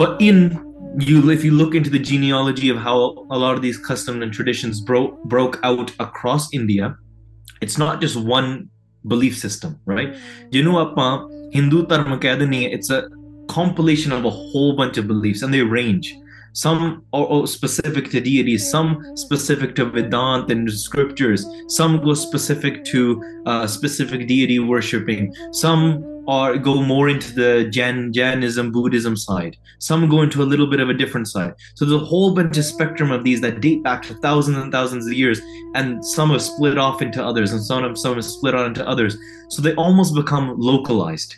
but in you if you look into the genealogy of how a lot of these customs and traditions broke broke out across India it's not just one belief system right ਜਿਹਨੂੰ ਆਪਾਂ ਹਿੰਦੂ ਧਰਮ ਕਹਿ ਦਿੰਦੇ ਹਾਂ it's a compilation of a whole bunch of beliefs and they range some are specific to deities some specific to vedant and scriptures some go specific to uh, specific deity worshipping some are go more into the Jain, Jainism, Buddhism side. Some go into a little bit of a different side. So there's a whole bunch of spectrum of these that date back to thousands and thousands of years, and some have split off into others, and some have some have split out into others. So they almost become localized.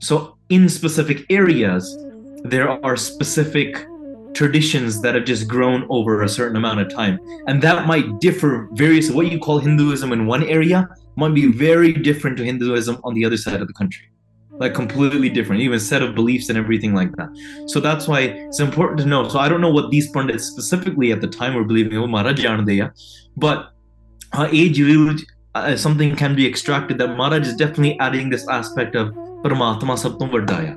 So in specific areas, there are specific traditions that have just grown over a certain amount of time, and that might differ various. What you call Hinduism in one area might be very different to Hinduism on the other side of the country. Like completely different, even set of beliefs and everything like that. So that's why it's important to know. So I don't know what these pundits specifically at the time were believing, oh, Maharaj Janadeya, but uh, age uh, something can be extracted that Maharaj is definitely adding this aspect of Paramatma ਸਭ ਤੋਂ ਵੱਡਾ ਆ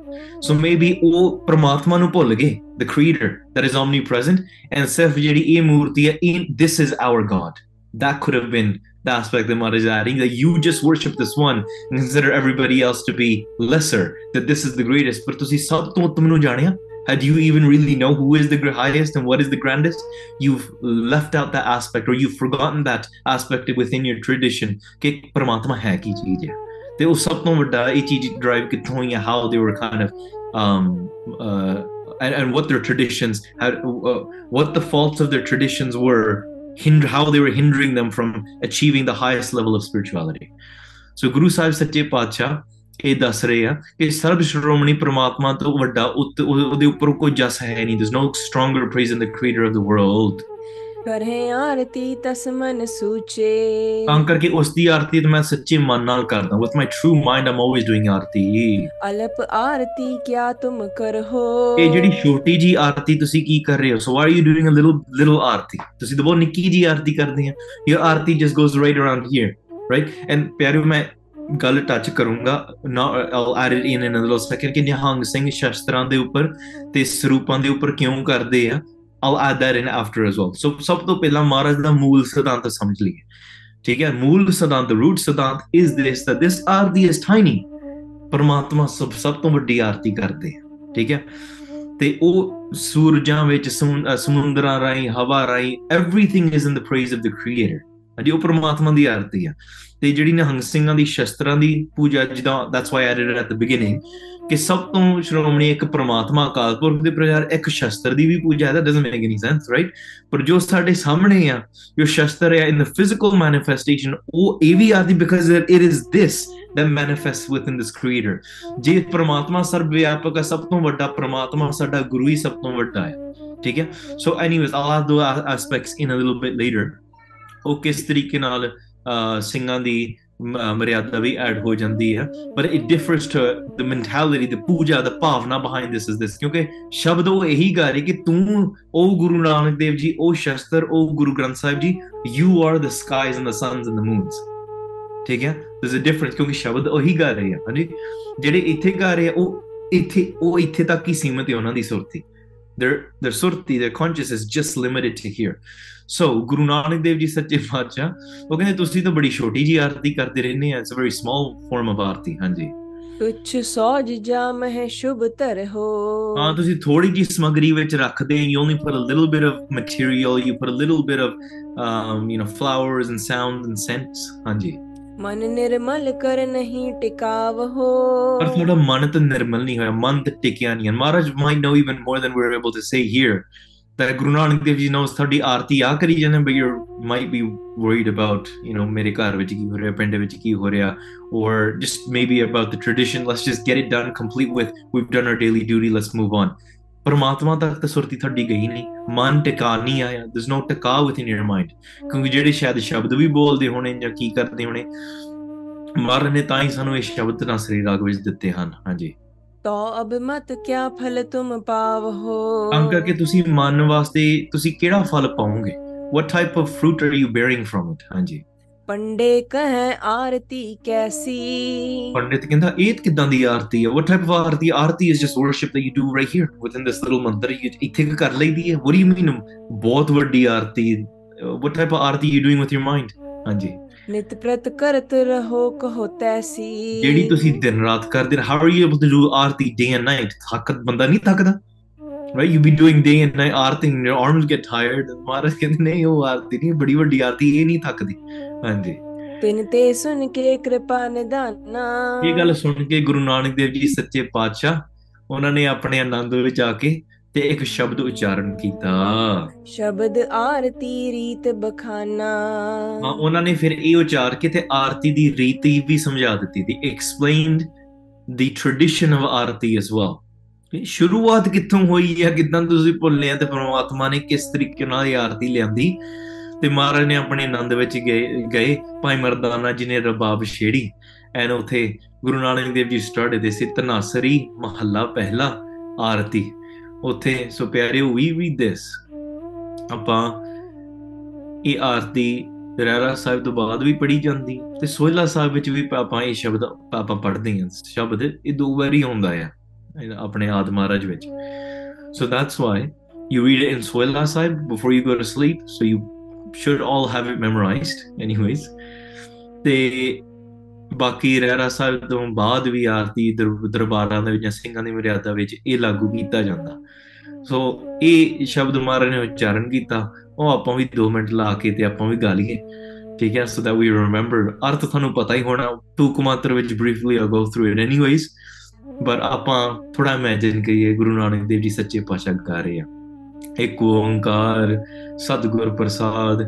so maybe ਉਹ ਪ੍ਰਮਾਤਮਾ ਨੂੰ ਭੁੱਲ ਗਏ the creator that is omnipresent and ਸਿਰਫ ਜਿਹੜੀ ਇਹ ਮੂਰਤੀ ਹੈ ਇਹ this is our god that could have been the aspect that Maharaj is adding that you just worship this one and consider everybody else to be lesser that this is the greatest ਪਰ ਤੁਸੀਂ ਸਭ ਤੋਂ ਉੱਤਮ ਨੂੰ ਜਾਣਿਆ had you even really know who is the gr- highest and what is the grandest you've left out that aspect or you've forgotten that aspect within your tradition ਕਿ ਪ੍ਰਮਾਤਮਾ ਹੈ ਕੀ ਚੀਜ਼ ਹੈ ਤੇ ਉਹ ਸਭ ਤੋਂ ਵੱਡਾ ਇਹ ਚੀਜ਼ ਡਰਾਈਵ ਕਿੱਥੋਂ ਹੋਈ ਹੈ how they were kind of um uh and, and what their traditions had uh, what the faults of their traditions were hinder how they were hindering them from achieving the highest level of spirituality so guru sahib ਸੱਚੇ ਪਾਤਸ਼ਾਹ ਇਹ ਦੱਸ ਰਹੇ ਆ ਕਿ ਸਰਬ ਸ਼੍ਰੋਮਣੀ ਪ੍ਰਮਾਤਮਾ ਤੋਂ ਵੱਡਾ ਉੱਤ- ਉਹ- ਉਹਦੇ ਉੱਪਰ ਕੋਈ ਜਸ ਹੈ ਨਹੀਂ there's no stronger praise than the creator of the world ਕਰੇ ਆਰਤੀ ਤਸ ਮਨ ਸੂਚੇ। ਤਾਂ ਕਰਕੇ ਉਸ ਦੀ ਆਰਤੀ ਤੇ ਮੈਂ ਸੱਚੇ ਮਨ ਨਾਲ ਕਰਦਾ। With my true mind I'm always doing ਆਰਤੀ। ਅਲਪ ਆਰਤੀ ਕਿਆ ਤੁਮ ਕਰਹੋ। ਇਹ ਜਿਹੜੀ ਛੋਟੀ ਜੀ ਆਰਤੀ ਤੁਸੀਂ ਕੀ ਕਰ ਰਹੇ ਹੋ? So are you doing a little little aarti? ਤੁਸੀਂ ਤਾਂ ਬਹੁਤ ਨਿੱਕੀ ਜੀ ਆਰਤੀ ਕਰਦੇ ਆ। Your aarti just goes right around here right and ਪਿਆਰਿਓ ਮੈਂ ਗੱਲ ਟੱਚ ਕਰੂੰਗਾ। ਨਾ all add it in in a little second ਕਿ ਨਿਹੰਗ ਸਿੰਘ ਸ਼ਸਤਰਾਂ ਦੇ ਉੱਪਰ ਤੇ ਸਰੂਪਾਂ ਦੇ ਉੱਪਰ ਕਿਉਂ ਕਰਦੇ ਆ? I'll add that in after as well. So ਸਭ ਤੋਂ ਪਹਿਲਾਂ ਮਹਾਰਾਜ ਦਾ ਮੂਲ ਸਿਧਾਂਤ ਸਮਝ ਲਈਏ ਠੀਕ ਹੈ ਮੂਲ ਸਿਧਾਂਤ ਰੂਟ ਸਿਧਾਂਤ ਇਸ ਦਿਸ that this Aarti is tiny. ਪਰਮਾਤਮਾ ਸਭ ਸਭ ਤੋਂ ਵੱਡੀ ਆਰਤੀ ਕਰਦੇ ਆ ਠੀਕ ਹੈ ਤੇ ਉਹ ਸੂਰਜਾਂ ਵਿੱਚ ਸਮੁੰ- ਅਹ ਸਮੁੰਦਰਾਂ ਰਾਹੀਂ ਹਵਾ ਰਾਹੀਂ everything is in the praise of the creator. ਹਾਂਜੀ ਉਹ ਪਰਮਾਤਮਾ ਦੀ ਆਰਤੀ ਆ ਤੇ ਜਿਹੜੀ ਨਿਹੰਗ ਸਿੰਘਾਂ ਦੀ ਸ਼ਸਤਰਾਂ ਦੀ ਪੂਜਾ ਜਿੱਦਾਂ that's why I did at the beginning ਕਿ ਸਭ ਤੋਂ ਸ਼੍ਰੋਮਣੀ ਇੱਕ ਪ੍ਰਮਾਤਮਾ ਅਕਾਲ ਪੁਰਖ ਦੇ ਪ੍ਰਚਾਰ ਇੱਕ ਸ਼ਸਤਰ ਦੀ ਵੀ ਪੂਜਾ ਹੈ ਦਾ doesn't make any sense right ਪਰ ਜੋ ਸਾਡੇ ਸਾਹਮਣੇ ਆ ਜੋ ਸ਼ਸਤਰ ਹੈ ਇਨ ਦ ਫਿਜ਼ੀਕਲ ਮੈਨੀਫੈਸਟੇਸ਼ਨ ਉਹ ਇਹ ਵੀ ਆਦੀ because it is this that manifests within this creator ਜੇ ਪ੍ਰਮਾਤਮਾ ਸਰਵ ਵਿਆਪਕ ਹੈ ਸਭ ਤੋਂ ਵੱਡਾ ਪ੍ਰਮਾਤਮਾ ਸਾਡਾ ਗੁਰੂ ਹੀ ਸਭ ਤੋਂ ਵੱਡਾ ਹੈ ਠੀਕ ਹੈ so anyways all of those aspects in a little bit later ਉਹ ਕਿਸ ਤਰੀਕੇ ਨਾਲ ਸਿੰਘਾਂ ਦੀ ਮਰਿਆਦਾ ਵੀ ਐਡ ਹੋ ਜਾਂਦੀ ਹੈ ਪਰ it differs to the mentality the puja the bhavna behind this is this ਕਿਉਂਕਿ ਸ਼ਬਦ ਉਹ ਇਹੀ ਗਾ ਰਹੀ ਕਿ ਤੂੰ ਉਹ ਗੁਰੂ ਨਾਨਕ ਦੇਵ ਜੀ ਉਹ ਸ਼ਸਤਰ ਉਹ Guru Granth Sahib ji you are the skies and the suns and the moons ਠੀਕ ਹੈ ਦਿਸ ਇਜ਼ ਡਿਫਰੈਂਸ ਕਿਉਂਕਿ ਸ਼ਬਦ ਉਹੀ ਗਾ ਰਹੇ ਆ ਹਾਂਜੀ ਜਿਹੜੇ ਇੱਥੇ ਗਾ ਰਹੇ ਆ ਉਹ ਇੱਥੇ ਉਹ ਇੱਥੇ ਤੱਕ ਹੀ ਸੀਮਤ ਹੈ ਉਹਨਾਂ ਦੀ ਸੁਰਤੀ their their surti their consciousness is just limited to here ਸੋ ਗੁਰੂ ਨਾਨਕ ਦੇਵ ਜੀ ਸੱਚੇ ਪਾਤਸ਼ਾਹ ਉਹ ਕਹਿੰਦੇ ਤੁਸੀਂ ਤਾਂ ਬੜੀ ਛੋਟੀ ਜੀ ਆਰਤੀ ਕਰਦੇ ਰਹਿੰਦੇ ਆ it's a very small form of aarti ਹਾਂਜੀ। ਤੁਛ ਸੋਜ ਜਾ ਮਹਿ ਸ਼ੁਭ ਤਰਹੋ ਹਾਂ। ਤੁਸੀਂ ਥੋੜੀ ਜੀ ਸਮਗਰੀ ਵਿੱਚ ਰੱਖਦੇ ਹੋ you only put a little bit of material you put a little bit of um you know flowers and sounds and scents ਹਾਂਜੀ। ਮਨ ਨਿਰਮਲ ਕਰ ਨਹੀਂ ਟਿਕਾਵਹੋ ਪਰ ਤੁਹਾਡਾ ਮਨ ਤਾਂ ਨਿਰਮਲ ਨਹੀਂ ਹੋਇਆ ਮਨ ਤਾਂ ਟਿਕਿਆ ਨਹੀਂ ਮਹਾਰਾਜ might know even more than we are able to say here that Guru Nanak Dev Ji knows ਤੁਹਾਡੀ ਆਰਤੀ ਆ ਕਰੀ ਜਾਂਦੇ but you might be worried about you know ਮੇਰੇ ਘਰ ਵਿੱਚ ਕੀ ਹੋ ਰਿਹਾ ਪਿੰਡ ਵਿੱਚ ਕੀ ਹੋ ਰਿਹਾ or just maybe about the tradition let's just get it done complete with we've done our daily duty let's move on ਪਰਮਾਤਮਾ ਤੱਕ ਤਾਂ ਸੁਰਤੀ ਤੁਹਾਡੀ ਗਈ ਨਹੀਂ ਮਨ ਟਿਕਾ ਨਹੀਂ ਆਇਆ there's no ਟਿਕਾ within your mind ਕਿਉਂਕਿ ਜਿਹੜੇ ਸ਼ਾਇਦ ਸ਼ਬਦ ਵੀ ਬੋਲਦੇ ਹੋਣੇ ਜਾਂ ਕੀ ਕਰਦੇ ਹੋਣੇ ਮਹਾਰਾਜ ਨੇ ਤਾਂ ਹੀ ਸਾਨੂੰ ਇਹ ਸ਼ਬਦ ਨਾ ਸ੍ਰੀ ਰਾਗ ਵਿੱਚ ਦਿੱਤੇ ਹਨ ਹਾਂਜੀ ਤੋ ਅਬ ਮਤ ਕਿਆ ਫਲ ਤੁਮ ਪਾਵਹੋ ਕੰਮ ਕਰਕੇ ਤੁਸੀਂ ਮਨ ਵਾਸਤੇ ਤੁਸੀਂ ਕਿਹੜਾ ਫਲ ਪਾਉਂਗੇ what type of fruit are you bearing from it ਹਾਂਜੀ ਪੰਡੇ ਕਹੈ ਆਰਤੀ ਕੈਸੀ ਪੰਡਿਤ ਕਹਿੰਦਾ ਇਹ ਕਿਦਾਂ ਦੀ ਆਰਤੀ ਹੈ what type of Aarti Aarti is just worship that you do right here within this little ਮੰਦਿਰ ਇੱਥੇ ਕਿ ਕਰ ਲਈਦੀ ਹੈ what do you mean ਬਹੁਤ ਵੱਡੀ ਆਰਤੀ what type of Aarti you doing with your mind ਹਾਂਜੀ ਨਿਤ ਪ੍ਰਤ ਕਰਤ ਰਹੋ ਕਹੋ ਤੈਸੀ। ਜਿਹੜੀ ਤੁਸੀਂ ਦਿਨ ਰਾਤ ਕਰਦੇ how are you able to do aarti day and night ਥੱਕਤ ਬੰਦਾ ਨਹੀਂ ਥੱਕਦਾ right? You be doing day and night Aarti your arms get tired ਮਹਾਰਾਜ ਕਹਿੰਦੇ ਨਹੀਂ ਉਹ ਆਰਤੀ ਨਹੀਂ ਬੜੀ ਵੱਡੀ ਆਰਤੀ ਇਹ ਨਹੀਂ ਥੱਕਦੀ। ਹਾਂਜੀ। ਤਿੰਨ ਤੇ ਸੁਣ ਕੇ ਕਿਰਪਾ ਨਿਦਾਨਾ। ਇਹ ਗੱਲ ਸੁਣ ਕੇ ਗੁਰੂ ਨਾਨਕ ਦੇਵ ਜੀ ਸੱਚੇ ਪਾਤਸ਼ਾਹ ਉਹਨਾਂ ਨੇ ਆਪਣੇ ਆਨੰਦ ਵਿੱਚ ਆ ਕੇ ਤੇ ਇੱਕ ਸ਼ਬਦ ਉਚਾਰਨ ਕੀਤਾ। ਸ਼ਬਦ ਆਰਤੀ ਰੀਤ ਬਖਾਨਾ। ਹਾਂ ਉਹਨਾਂ ਨੇ ਫਿਰ ਇਹ ਉਚਾਰ ਕੇ ਤੇ ਆਰਤੀ ਦੀ ਰੀਤੀ ਵੀ ਸਮਝਾ ਦਿੱਤੀ they explained the tradition of aarti as well ਸ਼ੁਰੂਆਤ ਕਿੱਥੋਂ ਹੋਈ ਹੈ ਕਿਦਾਂ ਤੁਸੀਂ ਭੁੱਲੇ ਆ ਤੇ ਪ੍ਰਮਾਤਮਾ ਨੇ ਕਿਸ ਤਰੀਕੇ ਨਾਲ ਇਹ ਆਰਤੀ ਲਿਆਂਦੀ? ਤੇ ਮਹਾਰਾਜ ਨੇ ਆਪਣੇ ਆਨੰਦ ਵਿੱਚ ਗਏ ਗਏ ਭਾਈ ਮਰਦਾਨਾ ਜੀ ਨੇ ਰਬਾਬ ਛੇੜੀ ਐਨ ਉਥੇ ਗੁਰੂ ਨਾਨਕ ਦੇਵ ਜੀ ਸਟਾਰਟ ਦੇ ਸੀ ਤਨਾਸਰੀ ਮਹੱਲਾ ਪਹਿਲਾ ਆਰਤੀ। ਉਥੇ ਸੋ ਪਿਆਰਿਓ ਵੀ ਵੀ ਦਿਸ ਆਪਾਂ ਇਹ ਆਰਤੀ ਰਹਿਰਾ ਸਾਹਿਬ ਤੋਂ ਬਾਅਦ ਵੀ ਪੜੀ ਜਾਂਦੀ ਹੈ ਤੇ ਸੋਹਿਲਾ ਸਾਹਿਬ ਵਿੱਚ ਵੀ ਆਪਾਂ ਇਹ ਸ਼ਬਦ ਆਪਾਂ ਪੜ੍ਹਦੇ ਹਾਂ। ਸ਼ਬਦ ਇਹ ਦੋ ਵਾਰੀ ਆਉਂਦਾ ਆ, ਇਹ ਆਪਣੇ ਆਦ ਮਹਾਰਾਜ ਵਿੱਚ। So that's why you read it in Sohila Sahib before you go to sleep, so you should all have it memorized anyways ਤੇ ਬਾਕੀ ਰਹਿਰਾ ਸਾਹਿਬ ਤੋਂ ਬਾਅਦ ਵੀ ਆਰਤੀ ਦਰ- ਦਰਬਾਰਾਂ ਦੇ ਵਿੱਚ ਜਾਂ ਸਿੰਘਾਂ ਦੀ ਮਰਿਆਦਾ ਵਿੱਚ ਇਹ ਲਾਗੂ ਕੀਤਾ ਜਾਂਦਾ। ਸੋ ਇਹ ਸ਼ਬਦ ਮਹਾਰਾਜ ਨੇ ਉਚਾਰਨ ਕੀਤਾ। ਉਹ ਆਪਾਂ ਵੀ 2 ਮਿੰਟ ਲਾ ਕੇ ਤੇ ਆਪਾਂ ਵੀ ਗਾ ਲਈਏ। ਠੀਕ ਹੈ ਸੋ that we remember ਅਰਥ ਤੁਹਾਨੂੰ ਪਤਾ ਹੀ ਹੋਣਾ ਟੂਕ ਮਾਤਰ ਵਿੱਚ ਬਰੀਫਲੀ ਆ go through it anyways but ਆਪਾਂ ਥੋੜਾ ਇਮੇਜਿਨ ਕਰੀਏ, ਗੁਰੂ ਨਾਨਕ ਦੇਵ ਜੀ ਸੱਚੇ ਪਾਤਸ਼ਾਹ ਗਾ ਰਹੇ ਆ। ਇੱਕ ਓੰਕਾਰ, ਸਤਿਗੁਰ ਪ੍ਰਸਾਦ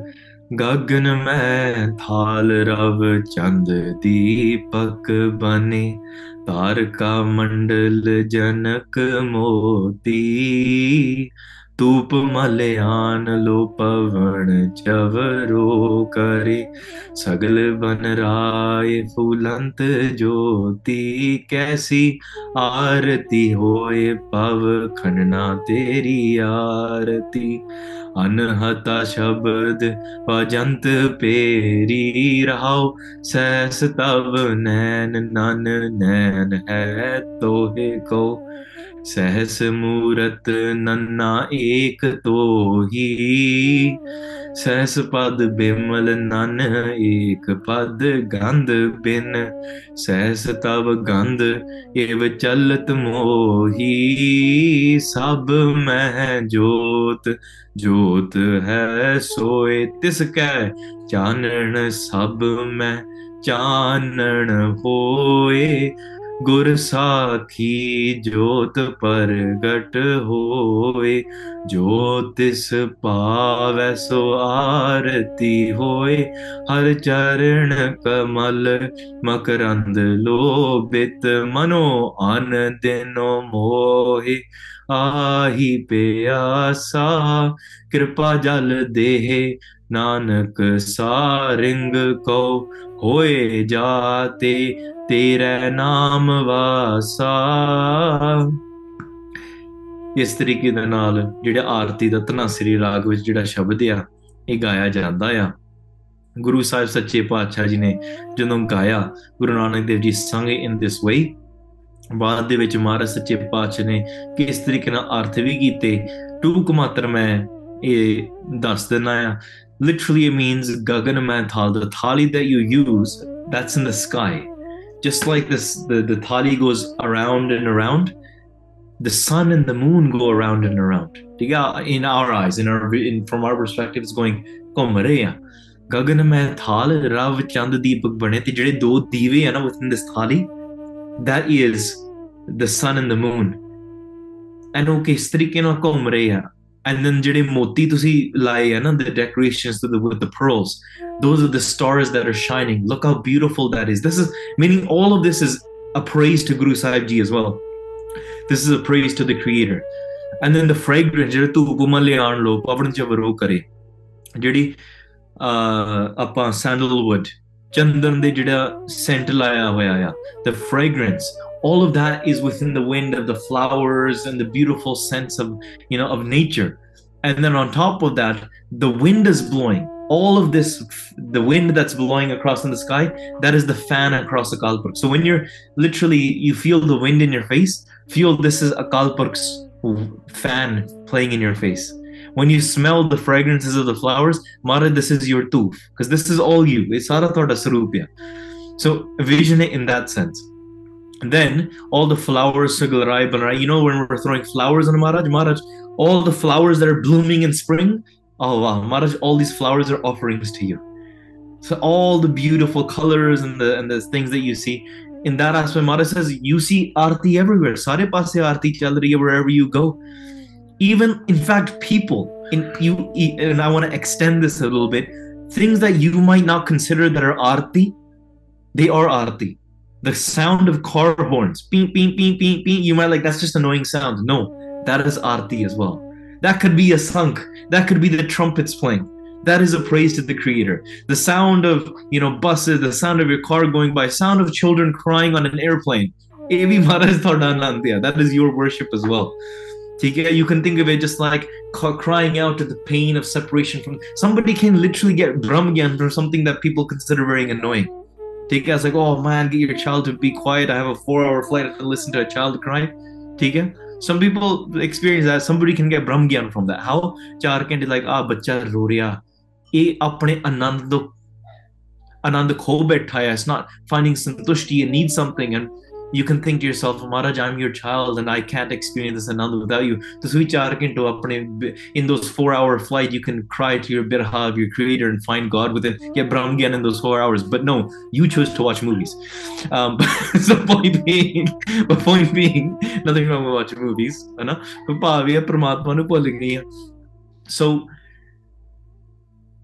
ਗगन ਮੈਂ ਥਾਲ ਰਵ ਚੰਦ ਦੀਪਕ ਬਨੇ ਤਾਰਕਾ ਮੰਡਲ ਜਨਕ ਮੋਤੀ। ਤੂਪ ਮਲਿਆਨ ਲੋ ਪਵਨ ਚਵਰੋ ਕਰੇ, ਸਗਲ ਬਨ ਰਾਏ ਫੂਲੰਤ ਜੋਤੀ ਕੈਸੀ, ਆਰਤੀ ਹੋਏ ਪਵ ਖੰਡਨਾ ਤੇਰੀ ਆਰਤੀ। ਅਨਹਤਾ ਸ਼ਬਦ ਭਜੰਤ ਪੇਰੀ ਰਹਾਉ ਸੈਸ ਤਵ ਨੈਣ ਨਨ ਨੈਣ ਹੈ ਤੋਹੇ ਕੋ ਸਹਸ ਮੂਰਤ ਨੰਨਾ ਏਕ ਤੋਹੀ। ਸਹਸ ਪਦ ਬਿਮਲ ਨਨ ਏਕ ਪਦ ਗੰਧ ਬਿਨ। ਸਹਸ ਤਵ ਗੰਧ ਏਵ ਚਲਤ ਮੋਹੀ। ਸਭ ਮਹਿ ਜੋਤ ਜੋਤ ਹੈ ਸੋਏ, ਤਿਸ ਕੈ ਚਾਨਣ ਸਭ ਮੈਂ ਚਾਨਣ ਹੋਏ। ਗੁਰ ਸਾਖੀ ਜੋਤ ਪ੍ਰਗਟ ਹੋਏ ਜੋ ਤਿਸ ਪਾਵੈ ਸੋ ਆਰਤੀ ਹੋਏ। ਹਰ ਚਰਨ ਕਮਲ ਮਕਰੰਦ ਲੋਭਿਤ, ਮਨੋ ਆਨ ਦਿਨੋ ਮੋਹਿ। ਆਹੀ ਪਿਆਸਾ, ਕਿਰਪਾ ਜਲ ਦੇਹ, ਨਾਨਕ ਸਾਰਿੰਗ ਕੋ ਹੋਏ ਜਾਤੇ ਤੇਰਾ ਨਾਮ ਵਾਸਾ। ਇਸ ਤਰੀਕੇ ਦੇ ਨਾਲ ਜਿਹੜਾ ਆਰਤੀ ਦਾ ਤਨਾਸਰੀ ਰਾਗ ਵਿੱਚ ਜਿਹੜਾ ਸ਼ਬਦ ਆ, ਇਹ ਗਾਇਆ ਜਾਂਦਾ ਆ। ਗੁਰੂ ਸਾਹਿਬ ਸੱਚੇ ਪਾਤਸ਼ਾਹ ਜੀ ਨੇ ਜਦੋਂ ਗਾਇਆ, ਗੁਰੂ ਨਾਨਕ ਦੇਵ ਜੀ ਸੰਗ ਇਨ ਦਿਸ ਵੇ ਬਾਅਦ ਦੇ ਵਿੱਚ ਮਹਾਰਾਜ ਸੱਚੇ ਪਾਤਸ਼ਾਹ ਨੇ ਕਿਸ ਤਰੀਕੇ ਨਾਲ ਅਰਥ ਵੀ ਕੀਤੇ, ਟੂਕ ਮਾਤਰ ਮੈਂ ਇਹ ਦੱਸ ਦਿੰਦਾ ਆ। ਲਿਟਰਲੀ ਇਟ ਮੀਨਸ ਗਗਨ ਮੈਂ ਥਾਲ the thali that you use that's in the sky just like this the, the thali goes around and around the sun and the moon go around and around in our eyes in our in, from our perspective it's going ਘੁੰਮ ਰਹੇ ਆ ਗਗਨ ਮੈਂ ਥਾਲ ਰਵ ਚੰਦ ਦੀਪਕ ਬਣੇ ਤੇ ਜਿਹੜੇ ਦੋ ਦੀਵੇ ਆ ਨਾ within this thali that is the sun and the moon and ਉਹ ਕਿਸ ਤਰੀਕੇ ਨਾਲ ਘੁੰਮ ਰਹੇ ਆ and then ਜਿਹੜੇ ਮੋਤੀ ਤੁਸੀਂ ਲਾਏ ਆ ਨਾ the decorations to the with the pearls those are the stars that are shining look how beautiful that is this is meaning all of this is a praise to guru sahib ji as well this is a praise to the creator and then the fragrance ਜਿਹੜੇ ਧੂਪ ਮਲਿਆਣ ਲੋ ਪਵਨ ਚ ਵਰੋ ਕਰੇ ਜਿਹੜੀ ਆਪਾਂ sandalwood ਚੰਦਨ ਦੇ ਜਿਹੜਾ Saint ਲਾਇਆ ਹੋਇਆ ਆ the fragrance all of that is within the wind of the flowers and the beautiful sense of you know of nature and then on top of that the wind is blowing all of this the wind that's blowing across in the sky that is the fan across the Akalpurakh so when you're literally you feel the wind in your face feel this is Akalpurakh's fan playing in your face. When you smell the fragrances of the flowers mara this is your tooth because this is all you. It's sarupya. So vision it in that sense. Then all the flowers you know when we're throwing flowers on Maharaj? Maharaj all the flowers that are blooming in spring oh wow Maharaj all these flowers are offerings to you so all the beautiful colors and the and the things that you see in that aspect Maharaj says you see arti everywhere sare paase arti chal rahi wherever you go even in fact people in you and I want to extend this a little bit things that you might not consider that are arti they are arti the sound of car horns, beep, beep, beep, beep, beep, you might like, that's just annoying sound. No, that is arti as well. That could be a sunk. That could be the trumpets playing. That is a praise to the Creator. The sound of you know buses, the sound of your car going by, sound of children crying on an airplane. That is your worship as well. You can think of it just like crying out to the pain of separation from somebody can literally get brahmgyan from something that people consider very annoying. Take it's like, oh man, get your child to be quiet. I have a four-hour flight. To listen to a child cry. Take some people experience that somebody can get brahm gyan from that how ਚਾਰ ਘੰਟੇ like ਆ ਬੱਚਾ ਰੋ ਰਿਹਾ ਇਹ ਆਪਣੇ ਆਨੰਦ ਤੋਂ ਆਨੰਦ ਖੋ ਬੈਠਾ ਹੈ it's not finding santushti and need something and you can think to yourself, Maharaj, I'm your child and I can't experience this ananda without you. In those four hour flight, you can cry to your birha of your creator and find God within, get Brahmgyan in those four hours. But no, you chose to watch movies. Um, so point being, but point being, nothing wrong with watching movies. So,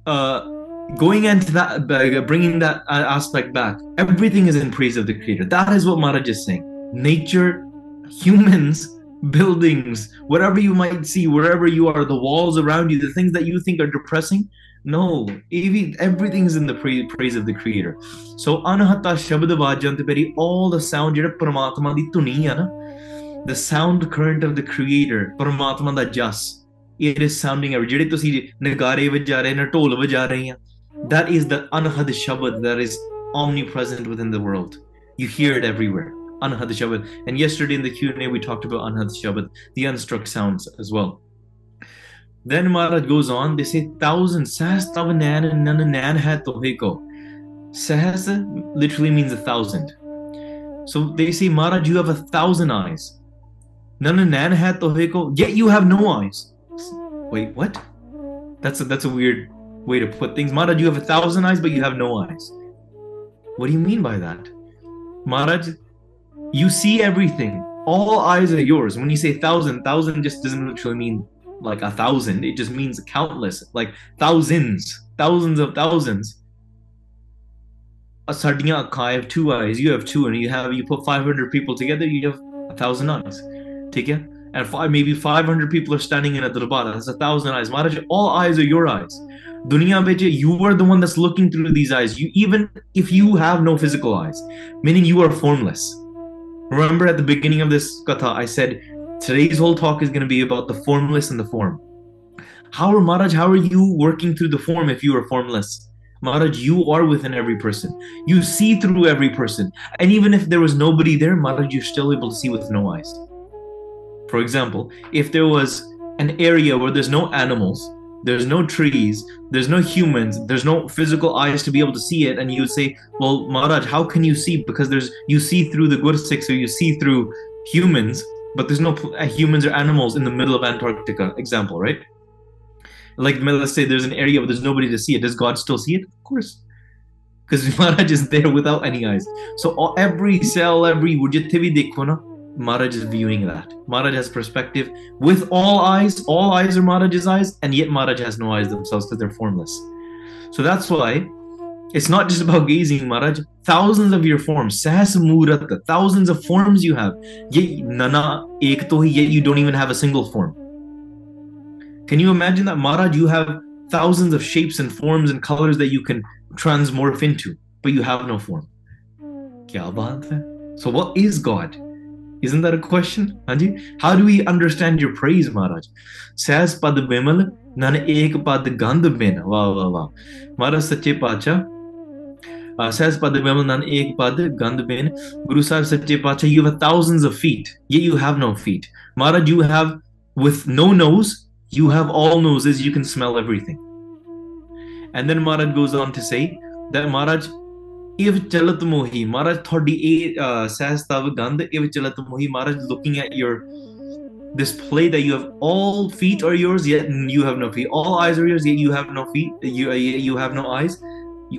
uh, going into that bringing that aspect back everything is in praise of the creator that is what maharaj is saying nature humans buildings whatever you might see wherever you are the walls around you the things that you think are depressing no everything is in the praise of the creator so anahata shabad vajantaperi all the sound jehda paramatma di dhuni hai na the sound current of the creator paramatma da jas it is sounding every ਜਿਹੜੇ ਤੁਸੀਂ ਨਗਾਰੇ ਵਜਾ ਰਹੇ ਨੇ ਢੋਲ ਵਜਾ ਰਹੇ ਆ that is the shabad that is omnipresent within the world you hear it everywhere Anhad. And yesterday in the Q&A, we talked about Anhad the unstruck sounds as well. Then Maharaj goes on, they say, thousand, sahas tav nan nan nan hai toheko. Sahas literally means a thousand. So they say, Maharaj, you have a thousand eyes. Nan nan hai toheko, yet you have no eyes. Wait, what? That's a, that's a weird way to put things. Maharaj, you have a thousand eyes, but you have no eyes. What do you mean by that? Maharaj, you see everything. All eyes are yours. When you say thousand, thousand just doesn't literally mean like a thousand. It just means countless, like thousands, thousands of thousands. A sardinia I have two eyes, you have two, and you have you put 500 people together, you have a thousand eyes. Take it? And five, maybe 500 people are standing in a darbara. That's a thousand eyes. Maharaj, all eyes are your eyes. Dunya beche, you are the one that's looking through these eyes. You even if you have no physical eyes, meaning you are formless. Remember at the beginning of this katha, I said today's whole talk is going to be about the formless and the form. How are Maharaj, how are you working through the form if you are formless? Maharaj, you are within every person. You see through every person. And even if there was nobody there, Maharaj, you're still able to see with no eyes. For example, if there was an area where there's no animals, there's no trees, there's no humans, there's no physical eyes to be able to see it, and you would say, Well, Maharaj, how can you see? Because there's you see through the Gursikhs or you see through humans, but there's no uh, humans or animals in the middle of Antarctica, example, right? Like let's say there's an area where there's nobody to see it. Does God still see it? Of course. Because Maharaj is there without any eyes. So every cell, every vujithivi dekho Maharaj is viewing that. Maharaj has perspective with all eyes. All eyes are Maharaj's eyes, and yet Maharaj has no eyes themselves because they're formless. So that's why it's not just about gazing, Maharaj. Thousands of your forms, sahas murata, thousands of forms you have. Yet nana ek to hi, yet you don't even have a single form. Can you imagine that, Maharaj? You have thousands of shapes and forms and colors that you can transmorph into, but you have no form. So what is God? Isn't that a question? Anji? How do we understand your praise, Maharaj? Says pad bimal, nan ek pad gandh. Wow, wow, wow. Maharaj Sache Pacha. Uh, says pad bimal nan ek pad gandh bin. Guru Sahib Sache Pacha, you have thousands of feet, yet you have no feet. Maharaj, you have with no nose, you have all noses, you can smell everything. And then Maharaj goes on to say that Maharaj, if chalat mohi maharaj ਤੁਹਾਡੀ ਇਹ ਸਹਿਜ ਤਵ chalat mohi maharaj looking at your display, that you have all feet are yours yet you have no feet. All eyes are yours yet you have no feet you uh, you have no eyes.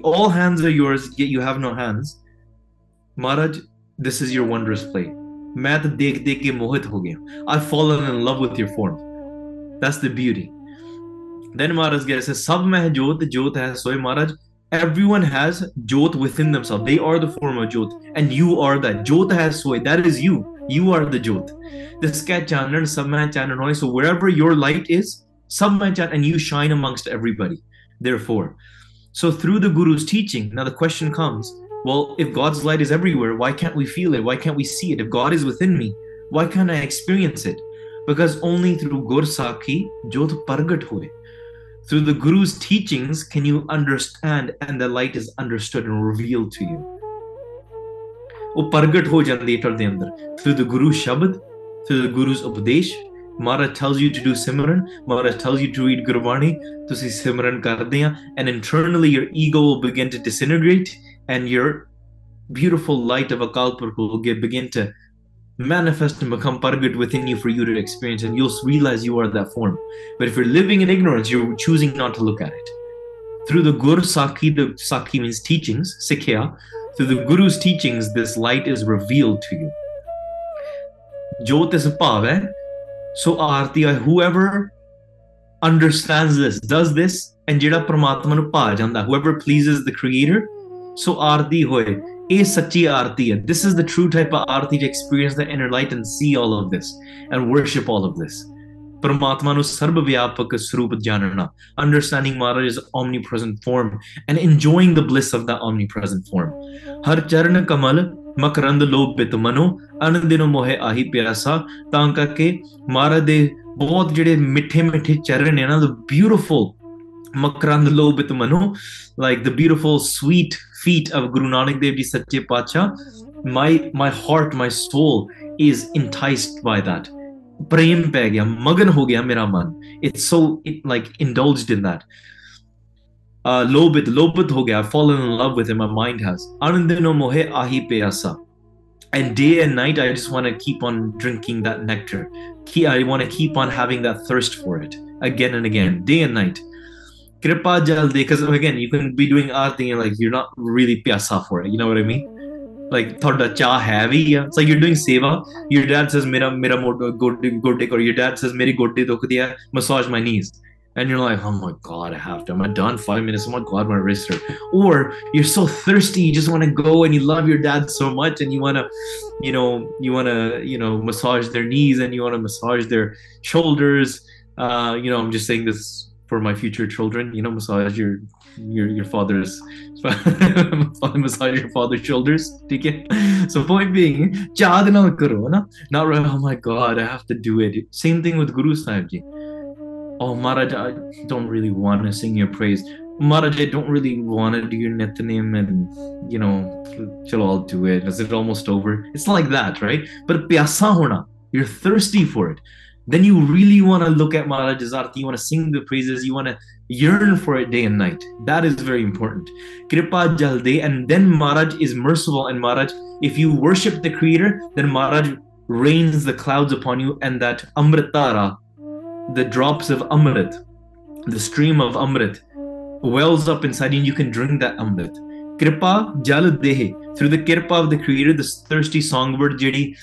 All hands are yours yet you have no hands. Maharaj this is your wondrous play. ਮੈਂ ਤਾਂ ਦੇਖ ਦੇਖ ਕੇ ਮੋਹਿਤ ਹੋ fallen in love with your form. That's the beauty. Then maharaj says sab meh jyot jyot hai soy maharaj everyone has jot within themselves. They are the form of jot and you are that. Jot has soy that is you. You are the jot this cat chanan samay chanan hoy so wherever your light is samay chan and you shine amongst everybody. Therefore so through the guru's teaching now the question comes well if god's light is everywhere why can't we feel it? Why can't we see it? If god is within me why can't i experience it? Because only through gur sakhi jot pargat hoye through the Guru's teachings can you understand and the light is understood and revealed to you. ਉਹ ਪ੍ਰਗਟ ਹੋ ਜਾਂਦੀ ਹੈ ਦੇ ਅੰਦਰ through the Guru's Shabad, through the Guru's Upadesh. Maharaj tells you to do Simran, Maharaj tells you to read Gurvani, ਤੁਸੀਂ ਸਿਮਰਨ ਕਰਦੇ ਆ and internally your ego will begin to disintegrate and your beautiful light of Akal Purkh will begin to manifest and become pargat within you for you to experience, and you'll realize you are that form. But if you're living in ignorance, you're choosing not to look at it. Through the Guru Sakhi, the Sakhi means teachings, Sikhya, through the Guru's teachings, this light is revealed to you. Jot is a pav, So Arti, whoever understands this, does this, and jira Paramatma nu pa janda, whoever pleases the Creator, so Arti hoye is Sachi Arti. This is the true type of Arti to experience the inner light and see all of this and worship all of this. Paramatma nu sarvavyapak swarup janana, understanding Maharaj's omnipresent form and enjoying the bliss of that omnipresent form. Har charan kamal ਮਕਰੰਦ ਲੋਭ ਪਿਤ ਮਨੋ ਅਨ ਦਿਨੋ ਮੋਹਿ ਆਹੀ ਪਿਆਸਾ ਤਾਂ ਕਰਕੇ ਮਹਾਰਾਜ ਦੇ ਬਹੁਤ ਜਿਹੜੇ ਮਿੱਠੇ ਮਿੱਠੇ ਚਰਨ ਨੇ ਨਾ the beautiful makrand lobit mano like the beautiful sweet feet of Guru Nanak Dev Ji Sache Pacha, my my heart my soul is enticed by that. Prem pe gaya magan ho gaya mera man. It's so it, like indulged in that. Uh lobit lobit ho gaya i've fallen in love with him my mind has. Anandino mohe ahi pyasa and day and night i just want to keep on drinking that nectar. I want to keep on having that thirst for it again and again day and night kripa jalde because again you can be doing arti and like you're not really pyasa for it you know what i mean? Like thoda cha heavy yeah. It's like you're doing seva. Your dad says mera mera gode gode or your dad says meri dukhdi hai massage my knees. And you're like oh my god i have to. I'm done? Five minutes. Oh my god my wrist hurt. Or you're so thirsty you just want to go and you love your dad so much and you want to you know you want to you know massage their knees and you want to massage their shoulders. Uh you know i'm just saying this for my future children. You know, massage your your your father's massage your father's shoulders. So point being, चाहत Not right. Oh my God, I have to do it. Same thing with Guru Sahib Ji. Oh Maharaj, I don't really want to sing your praise. Maharaj, I don't really want to do your nitnem and, you know, shall all do it. Is it almost over? It's like that, right? But pyasa hona, you're thirsty for it then you really want to look at Maharaj's arti, you want to sing the praises, you want to yearn for it day and night. That is very important. Kripa Jalde, and then Maharaj is merciful. And Maharaj, if you worship the Creator, then Maharaj rains the clouds upon you, and that Amritara, the drops of Amrit, the stream of Amrit, wells up inside you, and you can drink that Amrit. Kripa Jal Dehe, through the Kirpa of the Creator, this thirsty songbird, Jidi.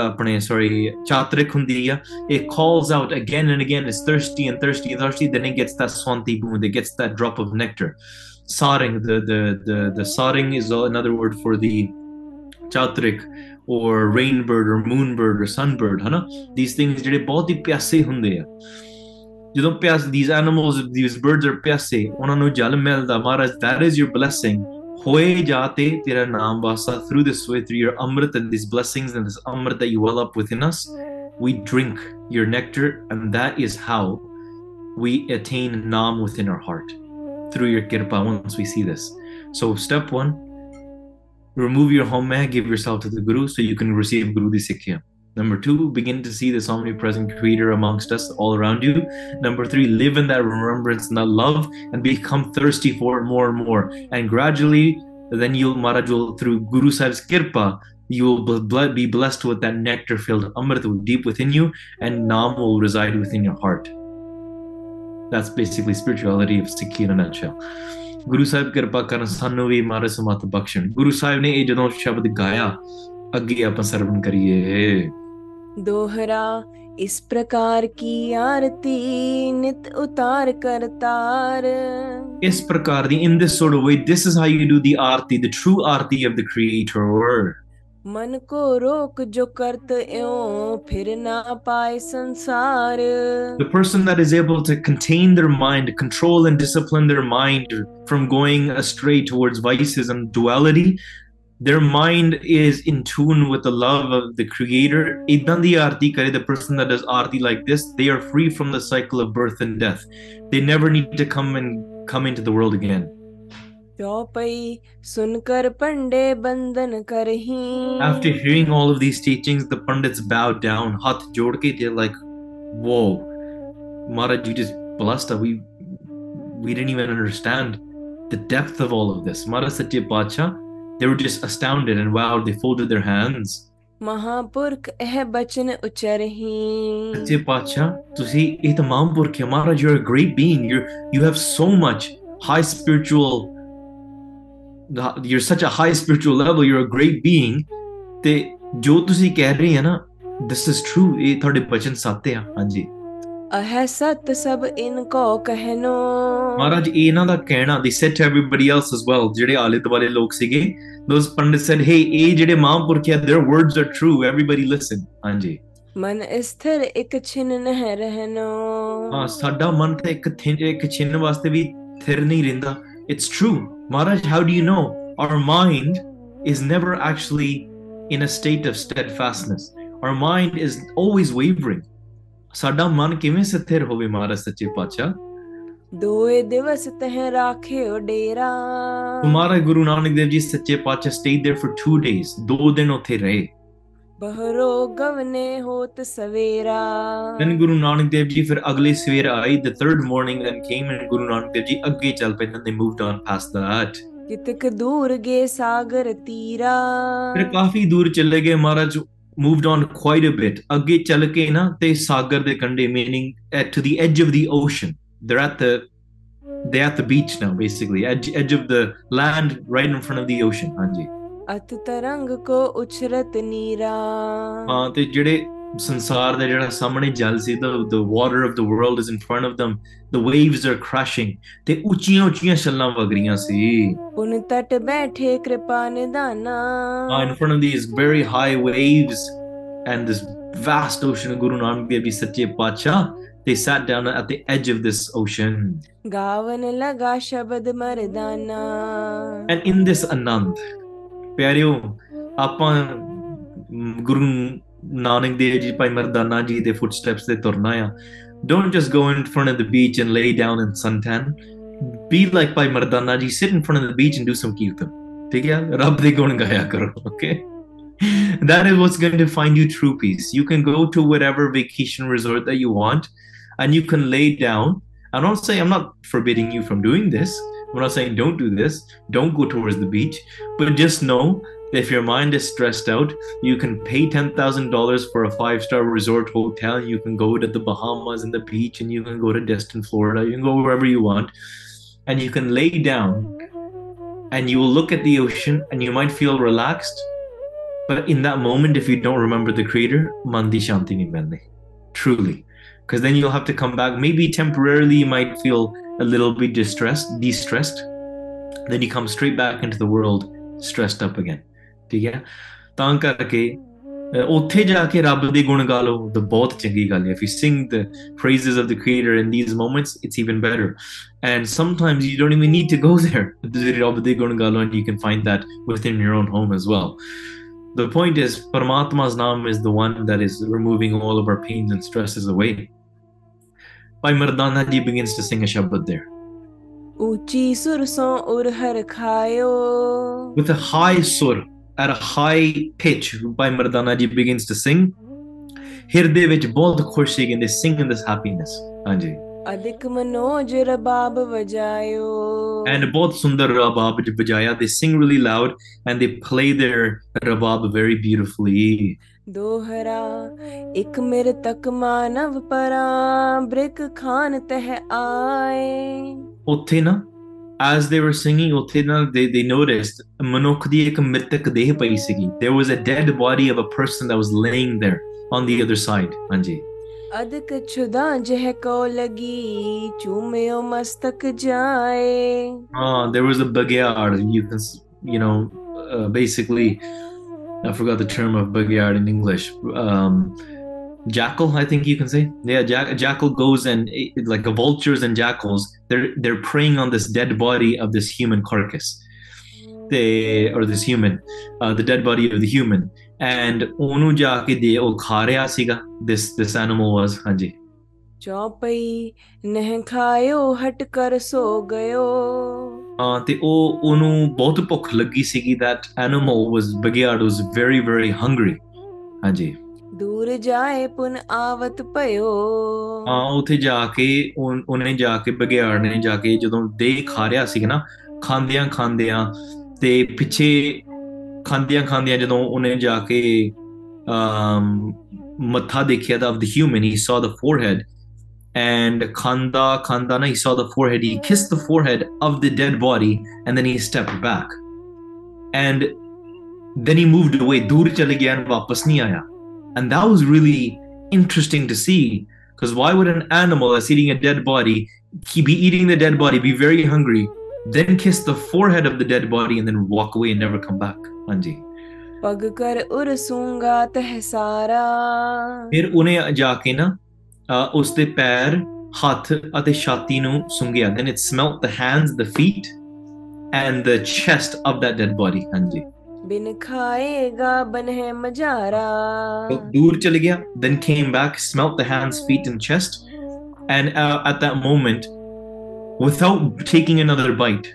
ਆਪਣੇ sorry chatrik hundi ਆ it calls out again and again it's thirsty and thirsty and thirsty then it gets that swanti boon it gets that drop of nectar saring the the the the saring is another word for the chatrik or rainbird or moonbird or sunbird ਹਨਾ these things ਜਿਹੜੇ ਬਹੁਤ ਹੀ ਪਿਆਸੇ ਹੁੰਦੇ ਆ ਜਦੋਂ ਪਿਆਸ these animals these birds are ਪਿਆਸੇ ਉਹਨਾਂ ਨੂੰ ਜਲ ਮਿਲਦਾ ਮਹਾਰਾਜ that is your blessing Naam through this way, through your amrit and these blessings and this amrit that you well up within us, we drink your nectar, and that is how we attain nam within our heart through your kirpa once we see this. So, step one remove your home give yourself to the Guru so you can receive Guru Disikya. Number two, begin to see this omnipresent creator amongst us all around you. Number three, live in that remembrance and that love and become thirsty for it more and more. And gradually, then you'll, Maharaj will, through Guru Sahib's kirpa, you will bl- be blessed with that nectar filled amrit deep within you, and Nam will reside within your heart. That's basically spirituality of Sikhi in a nutshell. Guru Sahib ਕਿਰਪਾ ਕਰਨ ਸਾਨੂੰ ਵੀ ਮਾਰੇ ਸਮਤ ਬਖਸ਼ਣ ਗੁਰੂ ਸਾਹਿਬ ਨੇ ਇਹ ਜਦੋਂ ਸ਼ਬਦ ਗਾਇਆ ਅੱਗੇ ਆਪਾਂ ਸਰਵਣ ਕਰੀਏ दोहरा इस प्रकार की आरती नित उतार करतार इस प्रकार दी in this sort of way this is how you do the aarti the true aarti of the creator मन को रोक जो करत एओ फिर ना पाए संसार। The person that is able to contain their mind, control and discipline their mind from going astray towards vices and duality, their mind is in tune with the love of the creator. Idandi arti kare, the person that does arti like this, they are free from the cycle of birth and death. They never need to come and come into the world again. After hearing all of these teachings, the pandits bow down, hath jorke they're like, whoa, Maharaj, you just blessed us. We, we didn't even understand the depth of all of this. Maharaj Satya Pacha, they were just astounded and wowed. They folded their hands. ਮਹਾਪੁਰਖ ਇਹ ਬਚਨ ਉਚਰਹੀ ਸੱਚੇ pacha, ਤੁਸੀਂ ਇਹ ਤਮਾਮ ਪੁਰਖ ਮਹਾਰਾਜ you are great being you you have so much high spiritual you're such a high spiritual level you're a great being. ਤੇ ਜੋ ਤੁਸੀਂ ਕਹਿ ਰਹੇ ਆ ਨਾ this is true. ਇਹ ਤੁਹਾਡੇ ਬਚਨ ਸੱਚ ਆ ਹਾਂਜੀ अह सत सब इनको कहनो ਮਹਾਰਾਜ ਇਹ ਇਹਨਾਂ ਦਾ ਕਹਿਣਾ they said to everybody else as well ਜਿਹੜੇ ਆਲੇ ਦੁਆਲੇ ਲੋਕ ਸੀਗੇ those pandits said hey ਇਹ ਜਿਹੜੇ ਮਹਾਂਪੁਰਖ ਆ their words are true everybody listen ਹਾਂਜੀ मन स्थिर एक छिन नह रहनो ਹਾਂ ਸਾਡਾ ਮਨ ਤਾਂ ਇੱਕ ਥਿ- ਇੱਕ ਛਿੰਨ ਵਾਸਤੇ ਵੀ ਥਿਰ ਨਹੀਂ ਰਹਿੰਦਾ it's true Maharaj how do you know our mind is never actually in a state of steadfastness our mind is always wavering ਸਾਡਾ ਮਨ ਕਿਵੇਂ ਸਥਿਰ ਹੋਵੇ ਮਹਾਰਾਜ ਸੱਚੇ ਪਾਤਸ਼ਾਹ? ਦੋਏ ਦਿਵਸ ਤਹਿ ਰਾਖਿਓ ਡੇਰਾ। ਤੁਹਾਡਾ ਗੁਰੂ ਨਾਨਕ ਦੇਵ ਜੀ ਸੱਚੇ ਪਾਤਸ਼ਾਹ ਸਟੇਡ देयर ਫॉर 2 ਡੇਜ਼ ਦੋ ਦਿਨ ਉੱਥੇ ਰਹੇ। ਬਹਰੋ ਗਵਨੇ ਹੋਤ ਸਵੇਰਾ। ਦਨ ਗੁਰੂ ਨਾਨਕ ਦੇਵ ਜੀ ਫਿਰ ਅਗਲੇ ਸਵੇਰ ਆਈ the third morning and came and Guru Nanak Dev ji ਅੱਗੇ ਚੱਲ ਪਏ ਤਾਂ they moved on past that ਕਿਤਕ ਦੂਰ ਗਏ ਸਾਗਰ ਤੀਰਾ। ਫਿਰ ਕਾਫੀ ਦੂਰ ਚਲੇ ਗਏ ਮਹਾਰਾਜ moved on quite a bit ਅੱਗੇ ਚੱਲ ਕੇ ਨਾ ਤੇ ਸਾਗਰ ਦੇ ਕੰਢੇ meaning at to the edge of the ocean they're at the they're at the beach now basically edge edge of the land right in front of the ocean ਹਾਂਜੀ ਅਤ ਤਰੰਗ ਕੋ ਉਛਰਤ ਨੀਰਾ ਹਾਂ ਤੇ ਜਿਹੜੇ ਸੰਸਾਰ ਦਾ ਜਿਹੜਾ ਸਾਹਮਣੇ ਜਲ ਸੀ the the water of the world is in front of them the waves are crashing ਤੇ ਉੱਚੀਆਂ ਉੱਚੀਆਂ ਛੱਲਾਂ ਵਗ ਰਹੀਆਂ ਸੀ ਪੁਨ ਤਟ ਬੈਠੇ ਕਿਰਪਾ ਨਿਦਾਨਾ uh, in front of these very high waves and this vast ocean Guru Nanak Dev Ji Sache Pacha they sat down at the edge of this ocean ਗਾਵਨ ਲਗਾ ਸ਼ਬਦ Mardana and in this anand ਪਿਆਰਿਓ ਆਪਾਂ ਮ, ਗੁਰੂ ਨਾਨਕ ਦੇਵ ਜੀ ਭਾਈ ਮਰਦਾਨਾ ਜੀ ਦੇ footsteps ਤੇ ਤੁਰਨਾ ਆ don't just go in front of the beach and lay down in suntan be like ਭਾਈ ਮਰਦਾਨਾ ਜੀ sit in front of the beach and do some kirtan ਠੀਕ ਹੈ ਰੱਬ ਦੇ ਗੁਣ ਗਾਇਆ ਕਰੋ okay that is what's going to find you true peace you can go to whatever vacation resort that you want and you can lay down i'm not saying i'm not forbidding you from doing this i'm not saying don't do this don't go towards the beach but just know that if your mind is stressed out, you can pay $10,000 for a five star resort hotel. You can go to the Bahamas and the beach, and you can go to Destin, Florida. You can go wherever you want. And you can lay down and you will look at the ocean and you might feel relaxed. But in that moment, if you don't remember the Creator, mandi shanti nahi. Truly. Because then you'll have to come back. Maybe temporarily you might feel a little bit distressed, de-stressed. Then you come straight back into the world stressed up again. ਠੀਕ ਹੈ ਤਾਂ ਕਰਕੇ ਉੱਥੇ ਜਾ ਕੇ ਰੱਬ ਦੇ ਗੁਣ ਗਾ ਲਓ ਤਾਂ ਬਹੁਤ ਚੰਗੀ ਗੱਲ ਹੈ if you sing the praises of the creator in these moments it's even better and sometimes you don't even need to go there ਤੁਸੀਂ ਰੱਬ ਦੇ ਗੁਣ ਗਾ ਲਓ and you can find that within your own home as well The point is, Paramatma's Naam is the one that is removing all of our pains and stresses away. Bhai Mardana ji begins to sing a Shabad there. Uchi surson ur har khayo. With a high sur, at a high pitch Bhai Mardana begins to sing. Hirde vich and they sing in this happiness. And bahut sundar rabab vajaya. They sing really loud and they play their rabab very beautifully. Dohra ik mir tak manav para brik khan teh aaye. Utthe na as they were singing Otena, they, they noticed there was a dead body of a person that was laying there on the other side, Anji. अदक there was a bagyard you can you know uh, basically I forgot the term of bagyard in English. Um, jackal, I think you can say. Yeah, jack, jackal goes and eh, like the vultures and jackals. They're they're preying on this dead body of this human carcass. They or this human, uh, the dead body of the human. And ਉਹਨੂੰ ਜਾ ਕੇ ਦੇ ਉਹ ਖਾ ਰਿਹਾ ਸੀਗਾ. This this animal was ਹਾਂਜੀ. ਚੌਪਈ ਨਹਿ ਖਾਇਓ ਹਟ ਕਰ ਸੋ ਗਇਓ ਹਾਂ ਤੇ ਉਹ ਉਹਨੂੰ ਬਹੁਤ ਭੁੱਖ ਲੱਗੀ ਸੀਗੀ that animal was bagyard was very very hungry ਹਾਂਜੀ ਦੂਰ ਜਾਏ ਪੁਨ ਆਵਤ ਭਇਓ ਹਾਂ ਉੱਥੇ ਜਾ ਕੇ ਉਨ- ਉਹਨੇ ਜਾ ਕੇ ਬਗਿਆੜ ਨੇ ਜਾ ਕੇ ਜਦੋਂ ਦੇ ਖਾ ਰਿਹਾ ਸੀ ਨਾ ਖਾਂਦਿਆਂ ਖਾਂਦਿਆਂ ਤੇ ਪਿੱਛੇ ਖਾਂਦਿਆਂ ਖਾਂਦਿਆਂ ਜਦੋਂ ਉਹਨੇ ਜਾ ਕੇ um ਮੱਥਾ ਦੇਖਿਆ ਦਾ of the human he saw the forehead and khanda khanda na he saw the forehead he kissed the forehead of the dead body and then he stepped back and then he moved away dur chale gaya and wapas nahi aaya and that was really interesting to see because why would an animal that's eating a dead body he be eating the dead body be very hungry then kiss the forehead of the dead body and then walk away and never come back ਹਾਂਜੀ ਪਗ ਕਰ ਉਰ ਸੂੰਗਾ ਤਹ ਸਾਰਾ ਫਿਰ ਉਹਨੇ ਜਾ ਕੇ ਨਾ ਅਹ, ਉਸ ਦੇ ਪੈਰ ਹੱਥ ਅਤੇ ਛਾਤੀ ਨੂੰ ਸੁੰਘਿਆ then it smelt the hands the feet and the chest of that dead body ਹਾਂਜੀ ਬਿਨ ਖਾਏਗਾ ਬਨਹਿ ਮਜਾਰਾ ਦੂਰ ਚਲ ਗਿਆ then came back smelt the hands feet and chest and uh, at that moment without taking another bite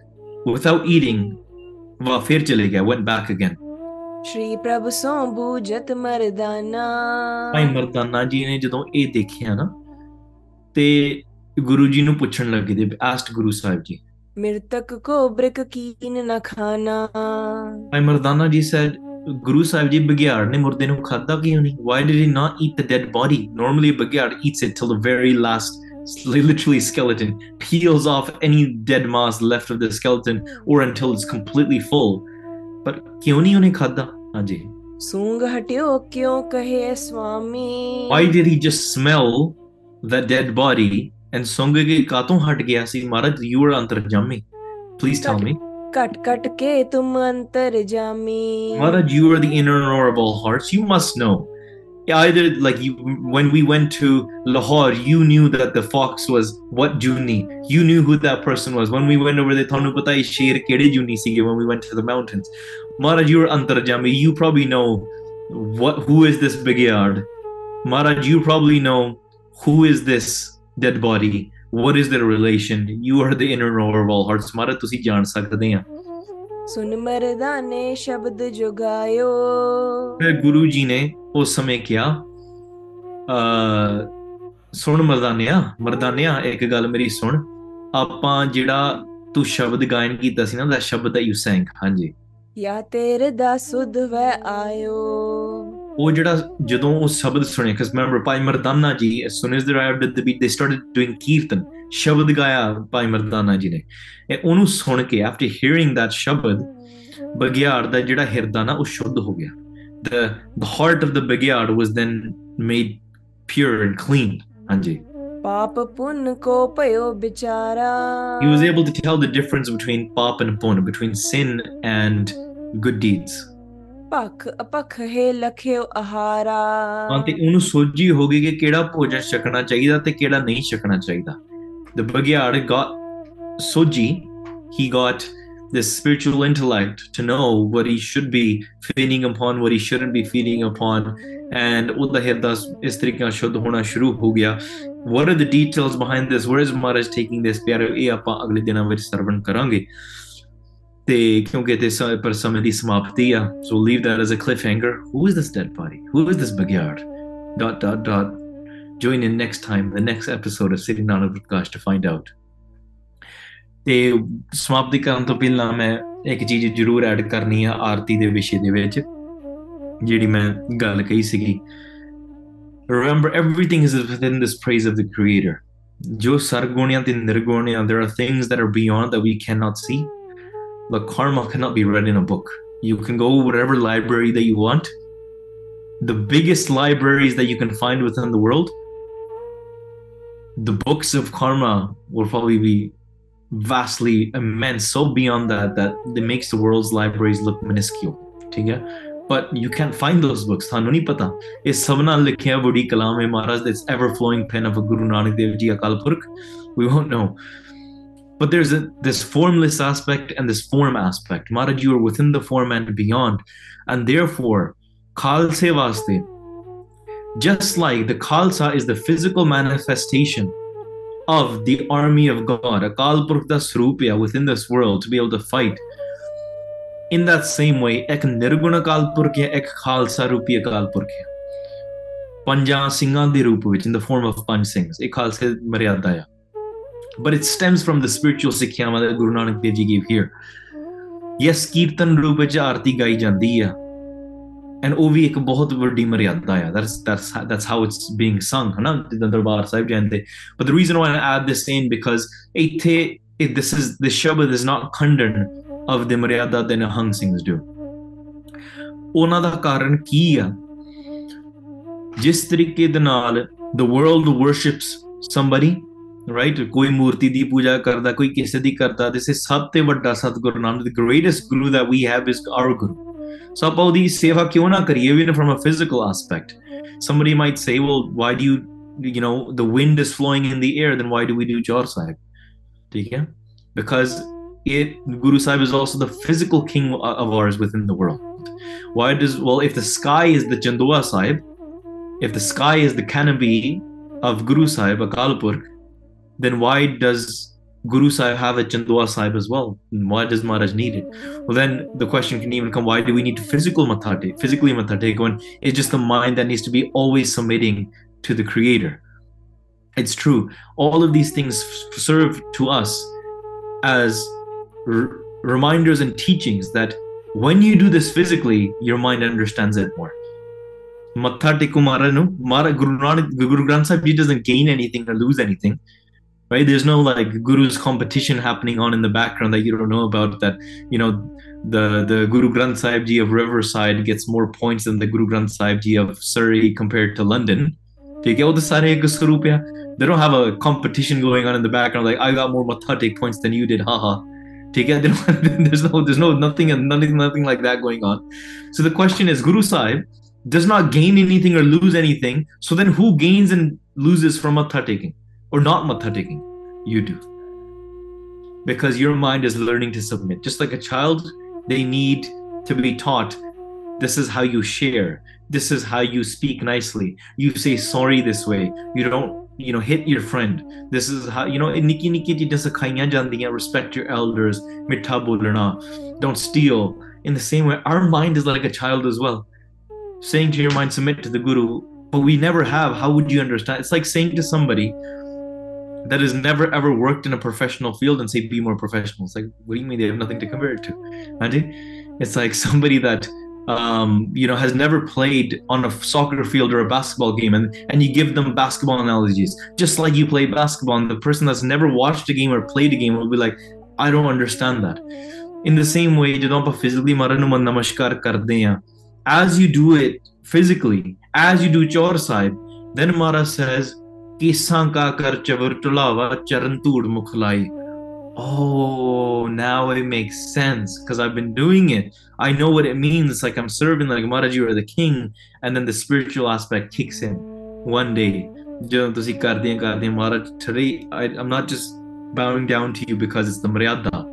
without eating ਵਾ ਫਿਰ ਚਲੇ ਗਿਆ went back again ਸ਼੍ਰੀ ਪ੍ਰਭ ਸੋ ਬੂਜਤ ਮਰਦਾਨਾ ਭਾਈ ਮਰਦਾਨਾ ਜੀ ਨੇ ਜਦੋਂ ਇਹ ਦੇਖਿਆ ਨਾ ਤੇ ਗੁਰੂ ਜੀ ਨੂੰ ਪੁੱਛਣ ਲੱਗੇ ਦੇ ਆਸਟ ਗੁਰੂ ਸਾਹਿਬ ਜੀ ਮਿਰਤਕ ਕੋ ਬ੍ਰਿਕ ਕੀਨ ਨ ਖਾਣਾ ਭਾਈ ਮਰਦਾਨਾ ਜੀ said ਗੁਰੂ ਸਾਹਿਬ ਜੀ ਬਗਿਆੜ ਨੇ ਮੁਰਦੇ ਨੂੰ ਖਾਦਾ ਕਿਉਂ ਨਹੀਂ why did he not eat the dead body normally a ਬਗਿਆੜ eats it till the very last literally skeleton peels off any dead mass left of the skeleton or until it's completely full ਪਰ ਕਿਉਂ ਨਹੀਂ ਉਹਨੇ ਖਾਦਾ ਹਾਂਜੀ ਸੂੰਗ ਹਟਿਓ ਕਿਉਂ ਕਹੇ ਸੁਆਮੀ why did he just smell that dead body and Songage katon hat gaya see Maharaj, you were antarjami. Please tell me. Cut, cut ke tum antarjami. Maharaj, you are the inner of all hearts. You must know. Either like you, when we went to Lahore, you knew that the fox was what Juni. You knew who that person was. When we went over the Thanupatai Sher Kede Juni Sige, when we went to the mountains, Maharaj, you are antarjami. You probably know what who is this Bigyard. Maharaj, you probably know who is this dead body. What is their relation? You are the inner knower of all hearts. Maharaj, ਤੁਸੀਂ ਜਾਣ ਸਕਦੇ ਆ ਸੁਨ ਮਰਦਾਨੇ ਸ਼ਬਦ ਜੁਗਾਇਓ ਫਿਰ ਗੁਰੂ ਜੀ ਨੇ ਉਸ ਸਮੇਂ ਕਿਹਾ ਅ ਸੁਣ ਮਰਦਾਨਿਆ ਮਰਦਾਨਿਆ ਇੱਕ ਗੱਲ ਮੇਰੀ ਸੁਣ ਆਪਾਂ ਜਿਹੜਾ ਤੂੰ ਸ਼ਬਦ ਗਾਇਨ ਕੀਤਾ ਸੀ ਨਾ ਦਾ ਸ਼ਬਦ that you sang ਹਾਂਜੀ ਯਾ ਤੇਰੇ ਦਾ ਸੁਧ ਵੈ ਆਇਓ ਉਹ ਜਿਹੜਾ ਜਦੋਂ ਉਹ ਸ਼ਬਦ ਸੁਣੇ ਕਿਸ ਮੈਂਬਰ ਭਾਈ ਮਰਦਾਨਾ ਜੀ as soon as they arrived at the beat they started doing ਕੀਰਤਨ ਸ਼ਬਦ ਗਾਇਆ ਭਾਈ ਮਰਦਾਨਾ ਜੀ ਨੇ ਇਹ ਉਹਨੂੰ ਸੁਣ ਕੇ after hearing that ਸ਼ਬਦ ਬਗਿਆੜ ਦਾ ਜਿਹੜਾ ਹਿਰਦਾ ਨਾ ਉਹ ਸ਼ੁੱਧ ਹੋ ਗਿਆ the the heart of the ਬਗਿਆੜ was then made pure and clean ਹਾਂਜੀ ਪਾਪ ਪੁੰਨ ਕੋ ਭਇਓ ਵਿਚਾਰਾ he was able to tell the difference between pap and pun between sin and good deeds ਭਖ ਅਪਖ ਹੈ ਲਖਿਓ ਆਹਾਰਾ ਹਾਂ ਤੇ ਉਹਨੂੰ ਸੋਝੀ ਹੋ ਗਈ ਕਿ ਕਿਹੜਾ ਭੋਜਨ ਛਕਣਾ ਚਾਹੀਦਾ ਤੇ ਕਿਹੜਾ ਨਹੀਂ ਛਕਣਾ ਚਾਹੀਦਾ the ਬਗਿਆੜ got ਸੋਝੀ he got this spiritual intellect to know what he should be feeding upon what he shouldn't be feeding upon and what are the details behind this where is Maharaj taking this ਪਿਆਰੇ ਇਹ ਆਪਾਂ ਅਗਲੇ ਦਿਨਾਂ ਵਿੱਚ ਸਰਵਣ ਕਰਾਂਗੇ ਤੇ ਕਿਉਂਕਿ ਤੇ ਸ- ਪਰ ਸਮੇਂ ਦੀ ਸਮਾਪਤੀ ਆ so leave that as a cliffhanger who is this dead body who is this Bagyard dot dot dot join in next time the next episode of Sitting Nanak Prakash to find out ਤੇ ਸਮਾਪਤੀ ਕਰਨ ਤੋਂ ਪਹਿਲਾਂ ਮੈਂ ਇੱਕ ਚੀਜ਼ ਜ਼ਰੂਰ add ਕਰਨੀ ਆ ਆਰਤੀ ਦੇ ਵਿਸ਼ੇ ਦੇ ਵਿੱਚ ਜਿਹੜੀ ਮੈਂ ਗੱਲ ਕਹੀ ਸੀਗੀ remember everything is within this praise of the creator ਜੋ ਸਰਗੁਣਿਆਂ ਤੇ ਨਿਰਗੁਣਿਆਂ there are things that are beyond that we cannot see but karma cannot be read in a book you can go whatever library that you want the biggest libraries that you can find within the world the books of karma will probably be vastly immense so beyond that that it makes the world's libraries look minuscule ठीक है but you can't find those books ਤੁਹਾਨੂੰ ਨਹੀਂ ਪਤਾ ਇਹ ਸਭ ਨਾਲ ਲਿਖਿਆ ਬੜੀ ਕਲਾਮ ਹੈ ਮਹਾਰਾਜ this ever flowing pen of a guru nanak dev ji akal purkh we won't know but there's a, this formless aspect and this form aspect. Maharaj, you are within the form and beyond. And therefore, Khalsa Vaste, just like the Khalsa is the physical manifestation of the army of God, Akal Purkta Srupya within this world to be able to fight. In that same way, ek nirguna kalpurkya, ek khalsa rupiya kalpurkya. Panja Singha di Rupu, which in the form of Panj Singhs, ek khalsa maryadaya but it stems from the spiritual ਸਿੱਖਿਆਵਾਂ that ਗੁਰੂ ਨਾਨਕ ਦੇਵ ਜੀ gave here yes ਕੀਰਤਨ ਰੂਪ ਵਿੱਚ ਆਰਤੀ ਗਾਈ ਜਾਂਦੀ ਆ and ਉਹ ਵੀ ਇੱਕ ਬਹੁਤ ਵੱਡੀ ਮਰਿਆਦਾ ਆ that's that's that's how it's being sung ਹਨਾ ਜਿੱਦਾਂ ਦਰਬਾਰ ਸਾਹਿਬ ਜਾਂਦੇ but the reason why I add this in because ਇੱਥੇ it, this is the shabad is not khandan of the Maryada than Hang Singhs do. ਉਹਨਾਂ ਦਾ ਕਾਰਨ ਕੀ ਆ ਜਿਸ ਤਰੀਕੇ ਦੇ ਨਾਲ the world worships somebody right? ਕੋਈ ਮੂਰਤੀ ਦੀ ਪੂਜਾ ਕਰਦਾ ਕੋਈ ਕਿਸੇ ਦੀ ਕਰਦਾ this is ਸਭ ਤੋਂ ਵੱਡਾ ਸਤਿਗੁਰੂ Nanak the greatest guru that we have is our guru so ਆਪਾਂ ਉਹਦੀ ਸੇਵਾ ਕਿਉਂ ਨਾ ਕਰੀਏ even from a physical aspect? Somebody might say well why do you you know the wind is flowing in the air then why do we do chaur sahib? ਠੀਕ ਹੈ because it guru sahib is also the physical king of ours within the world. Why does well if the sky is the chandua sahib if the sky is the canopy of guru sahib Akalpurakh then why does Guru Sahib have a Chandua Sahib as well? Why does Maharaj need it? Well, then the question can even come: Why do we need physical mathate, physically mathate when it's just the mind that needs to be always submitting to the Creator? It's true. All of these things serve to us as r- reminders and teachings that when you do this physically, your mind understands it more. Matha Teku Mara, no, Guru Guru Granth Sahib Ji doesn't gain anything or lose anything, right? There's no like guru's competition happening on in the background that you don't know about that you know the the guru granth sahib ji of riverside gets more points than the guru granth sahib ji of surrey compared to london. They get all the they don't have a competition going on in the background like i got more mathematic points than you did haha. There's no there's no nothing and nothing nothing like that going on. So the question is guru sahib does not gain anything or lose anything so then who gains and loses from matha taking or not matha you do. Because your mind is learning to submit. Just like a child, they need to be taught this is how you share, this is how you speak nicely, you say sorry this way, you don't you know hit your friend. This is how you know nikki nikki ji dasa khaiyan respect your elders mitha don't steal. In the same way our mind is like a child as well. Saying to your mind submit to the guru but we never have. How would you understand? It's like saying to somebody that has never ever worked in a professional field and say be more professional it's like what do you mean they have nothing to compare it to Andy? it's like somebody that um, you know has never played on a soccer field or a basketball game and, and you give them basketball analogies just like you play basketball and the person that's never watched a game or played a game will be like I don't understand that in the same way ਜਦੋਂ ਆਪਾਂ physically ਮਰਨ ਨੂੰ ਨਮਸਕਾਰ ਕਰਦੇ ਆ as you do it physically as you do chor sahib then Mara says Kisan ka kar chavartulava charantud mukhlai. Oh, now it makes sense because I've been doing it. I know what it means. Like I'm serving like Maharaji or the king, and then the spiritual aspect kicks in one day. Maharaj, today I, am not just bowing down to you because it's the Maryada.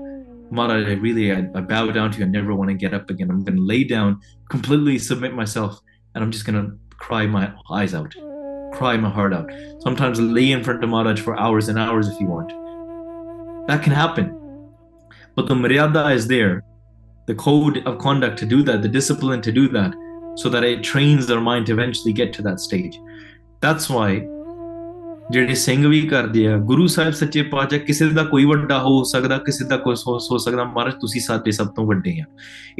Maharaj, I really I, I bow down to you. I never want to get up again. I'm gonna lay down, completely submit myself, and I'm just gonna cry my eyes out cry my heart out. Sometimes lay in front of Maharaj for hours and hours if you want. That can happen. But the Maryada is there, the code of conduct to do that, the discipline to do that, so that it trains their mind to eventually get to that stage. That's why ਜਿਹੜੇ ਸਿੰਘ ਵੀ ਕਰਦੇ ਆ ਗੁਰੂ ਸਾਹਿਬ ਸੱਚੇ ਪਾਤਸ਼ਾਹ ਕਿਸੇ ਦਾ ਕੋਈ ਵੱਡਾ ਹੋ ਸਕਦਾ ਕਿਸੇ ਦਾ ਕੋਈ ਹੋ ਹੋ ਸਕਦਾ ਮਹਾਰਾਜ ਤੁਸੀਂ ਸਾਡੇ ਸਭ ਤੋਂ ਵੱਡੇ ਆ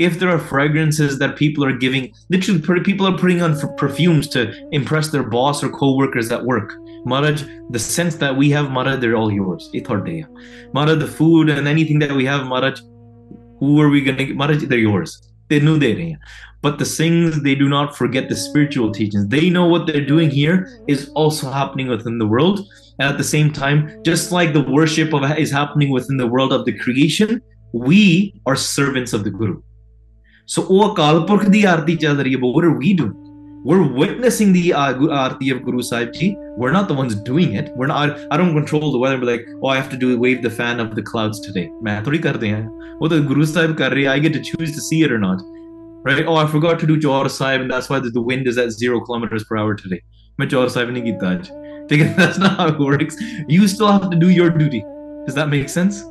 if there are fragrances that people are giving literally put- people are putting on f- perfumes to impress their boss or co-workers at work Maharaj, the sense that we have, Maharaj, they're all yours. ਇਹ ਤੁਹਾਡੇ ਆ Maharaj, the food and anything that we have, Maharaj, who are we gonna Maharaj, they're yours. ਤੈਨੂੰ ਦੇ ਰਹੇ ਆ but the things they do not forget the spiritual teachings. They know what they're doing here is also happening within the world. And at the same time, just like the worship of is happening within the world of the creation, we are servants of the Guru. So, oh, O Akal what are we doing? We're witnessing the uh, Aarti of Guru Sahib Ji. We're not the ones doing it. We're not. I don't control the weather. But like, oh, I have to do wave the fan of the clouds today. Main thodi karte hain. Guru Sahib kar I get to choose to see it or not right? Oh, I forgot to do Chaur Sahib, and that's why the wind is at zero kilometers per hour today. मैं Sahib नहीं किया आज. Because that's not how it works. You still have to do your duty. Does that make sense?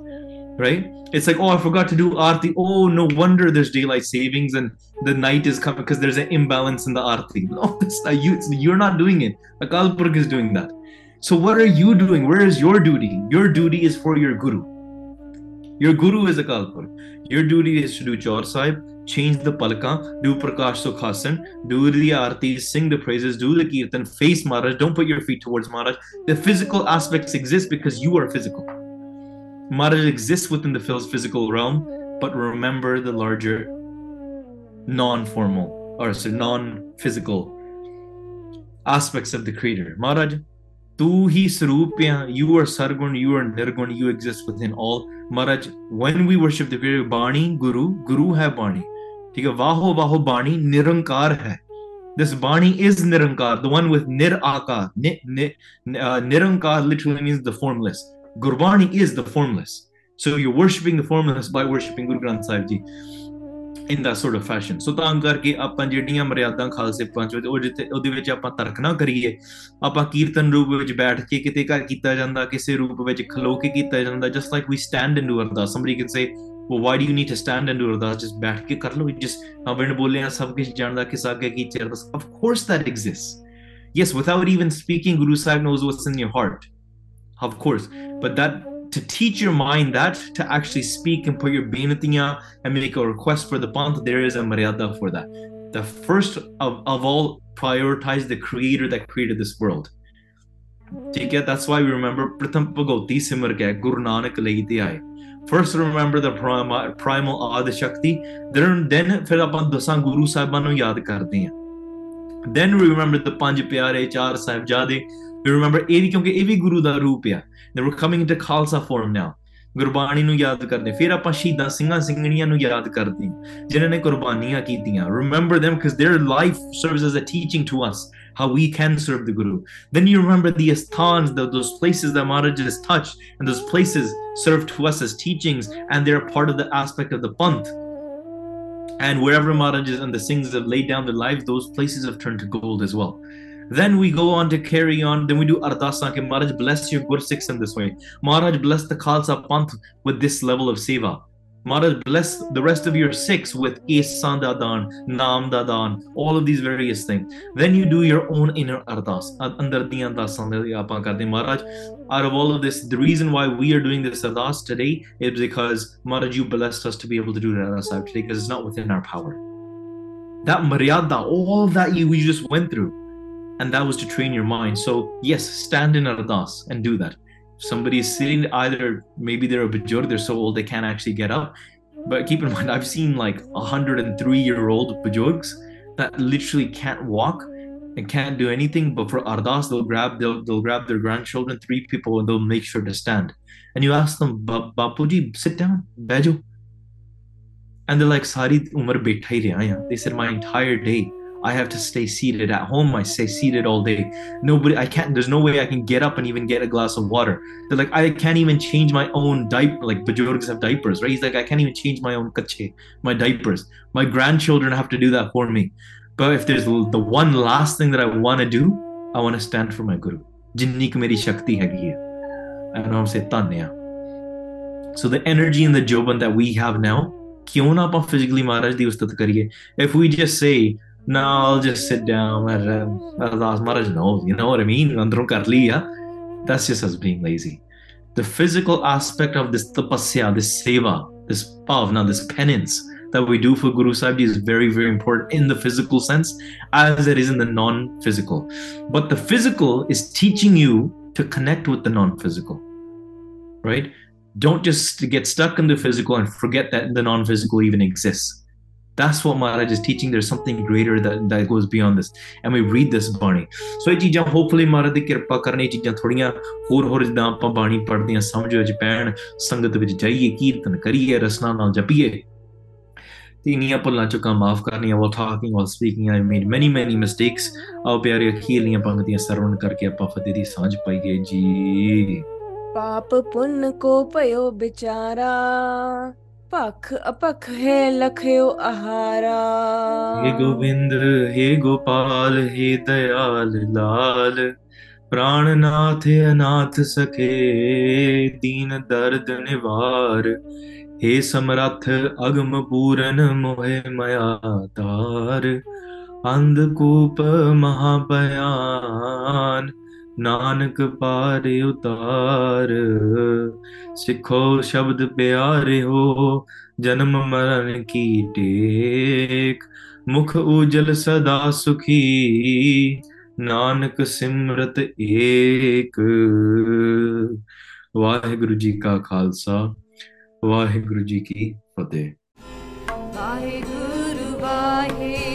Right? It's like, oh, I forgot to do arti. Oh, no wonder there's daylight savings and the night is coming because there's an imbalance in the arti. No, not uh, you. You're not doing it. Akalpurakh is doing that. So what are you doing? Where is your duty? Your duty is for your guru. Your guru is Akalpurakh. Your duty is to do Chaur Sahib change the palka, do Prakash Sukhasan, do the Aarti, sing the praises, do the Kirtan, face Maharaj, don't put your feet towards Maharaj. The physical aspects exist because you are physical. Maharaj exists within the phys- physical realm, but remember the larger non-formal or so non-physical aspects of the creator. Maharaj, tu hi you are sargun, you are nirgun, you exist within all. Maharaj, when we worship the creator, Bani, Guru, Guru hai Bani. ਠੀਕ ਹੈ ਵਾਹੋ ਵਾਹੋ ਬਾਣੀ ਨਿਰੰਕਾਰ ਹੈ this Bani is Nirankar, the one with Niraka. Ni, ni, uh, nirankar literally means the formless. Gurbani is the formless. So you're worshipping the formless by worshipping Guru Granth Sahib Ji in that sort of fashion. So ਤਾਂ ਕਰਕੇ ਆਪਾਂ ਜਿਹੜੀਆਂ ਮਰਿਆਦਾਂ ਖਾਲਸੇ ਪੰਚ ਵਿੱਚ ਉਹ ਜਿੱਤੇ ਉਹਦੇ ਵਿੱਚ ਆਪਾਂ ਤਰਕ ਨਾ ਕਰੀਏ ਆਪਾਂ ਕੀਰਤਨ ਰੂਪ ਵਿੱਚ ਬੈਠ ਕੇ ਕਿਤੇ ਘਰ ਕੀਤਾ ਜਾਂਦਾ ਕਿਸੇ ਰੂਪ ਵਿੱਚ ਖਲੋ ਕੇ ਕੀਤਾ ਜਾਂਦਾ just like we stand and do ardas somebody can say Why do you need to stand and do ardas just बैठ के कर लो जस्ट हम विंड बोले हैं सब कुछ जानदा किस आगे की चेयर बस of course that yes without even speaking guru sahib knows what's in your heart. Of course. But that to teach your mind that to actually speak and put your benatiya and make a request for the panth there is a maryada for that. The first of, all prioritize the creator that created this world. ठीक that's why we remember remember प्रथम भगवती सिमर के गुरु नानक लई ते first remember ਦਾ ਪ੍ਰਾਈਮਲ ਆਦਿ ਸ਼ਕਤੀ ਦਰਨ then ਫਿਰ ਆਪਾਂ ਦਸਾਂ ਗੁਰੂ ਸਾਹਿਬਾਂ ਨੂੰ ਯਾਦ ਕਰਦੇ ਹਾਂ ਦੈਨ ਰਿਮੈਂਬਰ ਦ ਪੰਜ ਪਿਆਰੇ ਚਾਰ ਸਾਹਿਬਜ਼ਾਦੇ ਰਿਮੈਂਬਰ ਇਹ ਵੀ ਕਿਉਂਕਿ ਇਹ ਵੀ ਗੁਰੂ ਦਾ ਰੂਪ ਆ they were coming into Khalsa form now Gurbani ਨੂੰ ਯਾਦ ਕਰਦੇ ਫਿਰ ਆਪਾਂ ਸ਼ਹੀਦਾਂ ਸਿੰਘਾਂ ਸਿੰਘਣੀਆਂ ਨੂੰ ਯਾਦ ਕਰਦੇ ਜਿਨ੍ਹਾਂ ਨੇ ਕੁਰਬਾਨੀਆਂ ਕੀਤੀਆਂ remember them because their life serves as a teaching to us how we can serve the guru then you remember the asthans the, those places that Maharaj has touched and those places serve to us as teachings and they're part of the aspect of the panth and wherever Maharajas and the Singhs have laid down their lives, those places have turned to gold as well. Then we go on to carry on. Then we do Ardasa Maharaj bless your Gursikhs in this way. Maharaj bless the Khalsa Panth with this level of seva. Maharaj bless the rest of your Sikhs with Ihsan Dadan, Naam Dadan, all of these various things. Then you do your own inner Ardas. Andar apan karte Maharaj. Out of all of this, the reason why we are doing this Ardas today is because Maharaj, you blessed us to be able to do that Ardas today because it's not within our power. That Maryada, all that you we just went through, and that was to train your mind. So yes, stand in Ardas and do that. Somebody is sitting either maybe they're a bajur, they're so old they can't actually get up. But keep in mind, I've seen like 103 year old bajurgs that literally can't walk and can't do anything. But for Ardas, they'll grab they'll they'll grab their grandchildren, three people, and they'll make sure to stand. And you ask them, Bapuji, sit down, Bajo. And they're like, Sari Umar They said, My entire day, I have to stay seated at home. I stay seated all day. Nobody, I can't, there's no way I can get up and even get a glass of water. They're like, I can't even change my own diaper. Like, Bajorgs have diapers, right? He's like, I can't even change my own kache, my diapers. My grandchildren have to do that for me. But if there's the one last thing that I want to do, I want to stand for my Guru. ਜਿੰਨੀ ਕੁ ਮੇਰੀ ਸ਼ਕਤੀ ਹੈਗੀ ਹੈ and I'm say ਧੰਨਿਆ so the energy and the joban that we have now ਕਿਉਂ ਨਾ ਆਪਾਂ physically ਮਹਾਰਾਜ ਦੀ ਉਸਤਤ ਕਰੀਏ if we just say no, I'll just sit down. Ardas uh, Maharaj knows, you know what I mean? That's just us being lazy. The physical aspect of this tapasya, this seva, this bhavna, this penance that we do for Guru Sahib is very, very important in the physical sense as it is in the non physical. But the physical is teaching you to connect with the non physical, right? Don't just get stuck in the physical and forget that the non physical even exists That's what Maharaj is teaching. There's something greater that, that goes beyond this. And we read this Bani. So ਇਹ ਚੀਜ਼ਾਂ hopefully ਮਹਾਰਾਜ ਦੀ ਕਿਰਪਾ ਕਰਨ ਇਹ ਚੀਜ਼ਾਂ ਥੋੜੀਆਂ ਹੋਰ ਹੋਰ ਜਿੱਦਾਂ ਆਪਾਂ ਬਾਣੀ ਪੜ੍ਹਦੇ ਆ ਸਮਝ ਵਿੱਚ ਪੈਣ ਸੰਗਤ ਵਿੱਚ ਜਾਈਏ ਕੀਰਤਨ ਕਰੀਏ ਰਸਨਾ ਨਾਲ ਜਪੀਏ ਤੀਨੀਆਂ ਭੁੱਲਾਂ ਚੁੱਕਾਂ ਮਾਫ ਕਰਨੀਆਂ while talking while speaking I made many many mistakes ਆਓ ਪਿਆਰੇ ਅਖੀਲੀਆਂ ਪੰਕਤੀਆਂ ਸਰਵਣ ਕਰਕੇ ਆਪਾਂ ਫਤਿਹ ਦੀ ਸਾਂਝ ਪਾਈਏ ਜੀ ਪਾਪ ਪੁੰਨ ਕੋ ਭਇਓ ਵਿਚਾਰਾ पख, अपख है लखयो आहारा। हे गोविंद, हे गोपाल, हे दयाल लाल प्राण नाथ अनाथ सखे, दीन दर्द निवार। हे समरथ, अगम पूरन मोहे मया तार अंधकूप महाभयान ਨਾਨਕ ਪਾਰ ਉਤਾਰ। ਸਿੱਖੋ ਸ਼ਬਦ ਪਿਆਰੇ ਹੋ, ਜਨਮ ਮਰਨ ਕੀ ਟੇਕ। ਮੁਖ ਉਜਲ ਸਦਾ ਸੁਖੀ, ਨਾਨਕ ਸਿਮਰਤ ਏਕ। ਵਾਹਿਗੁਰੂ ਜੀ ਕਾ ਖਾਲਸਾ, ਵਾਹਿਗੁਰੂ ਜੀ ਕੀ ਫਤਿਹ। ਵਾਹਿਗੁਰੂ ਵਾਹਿ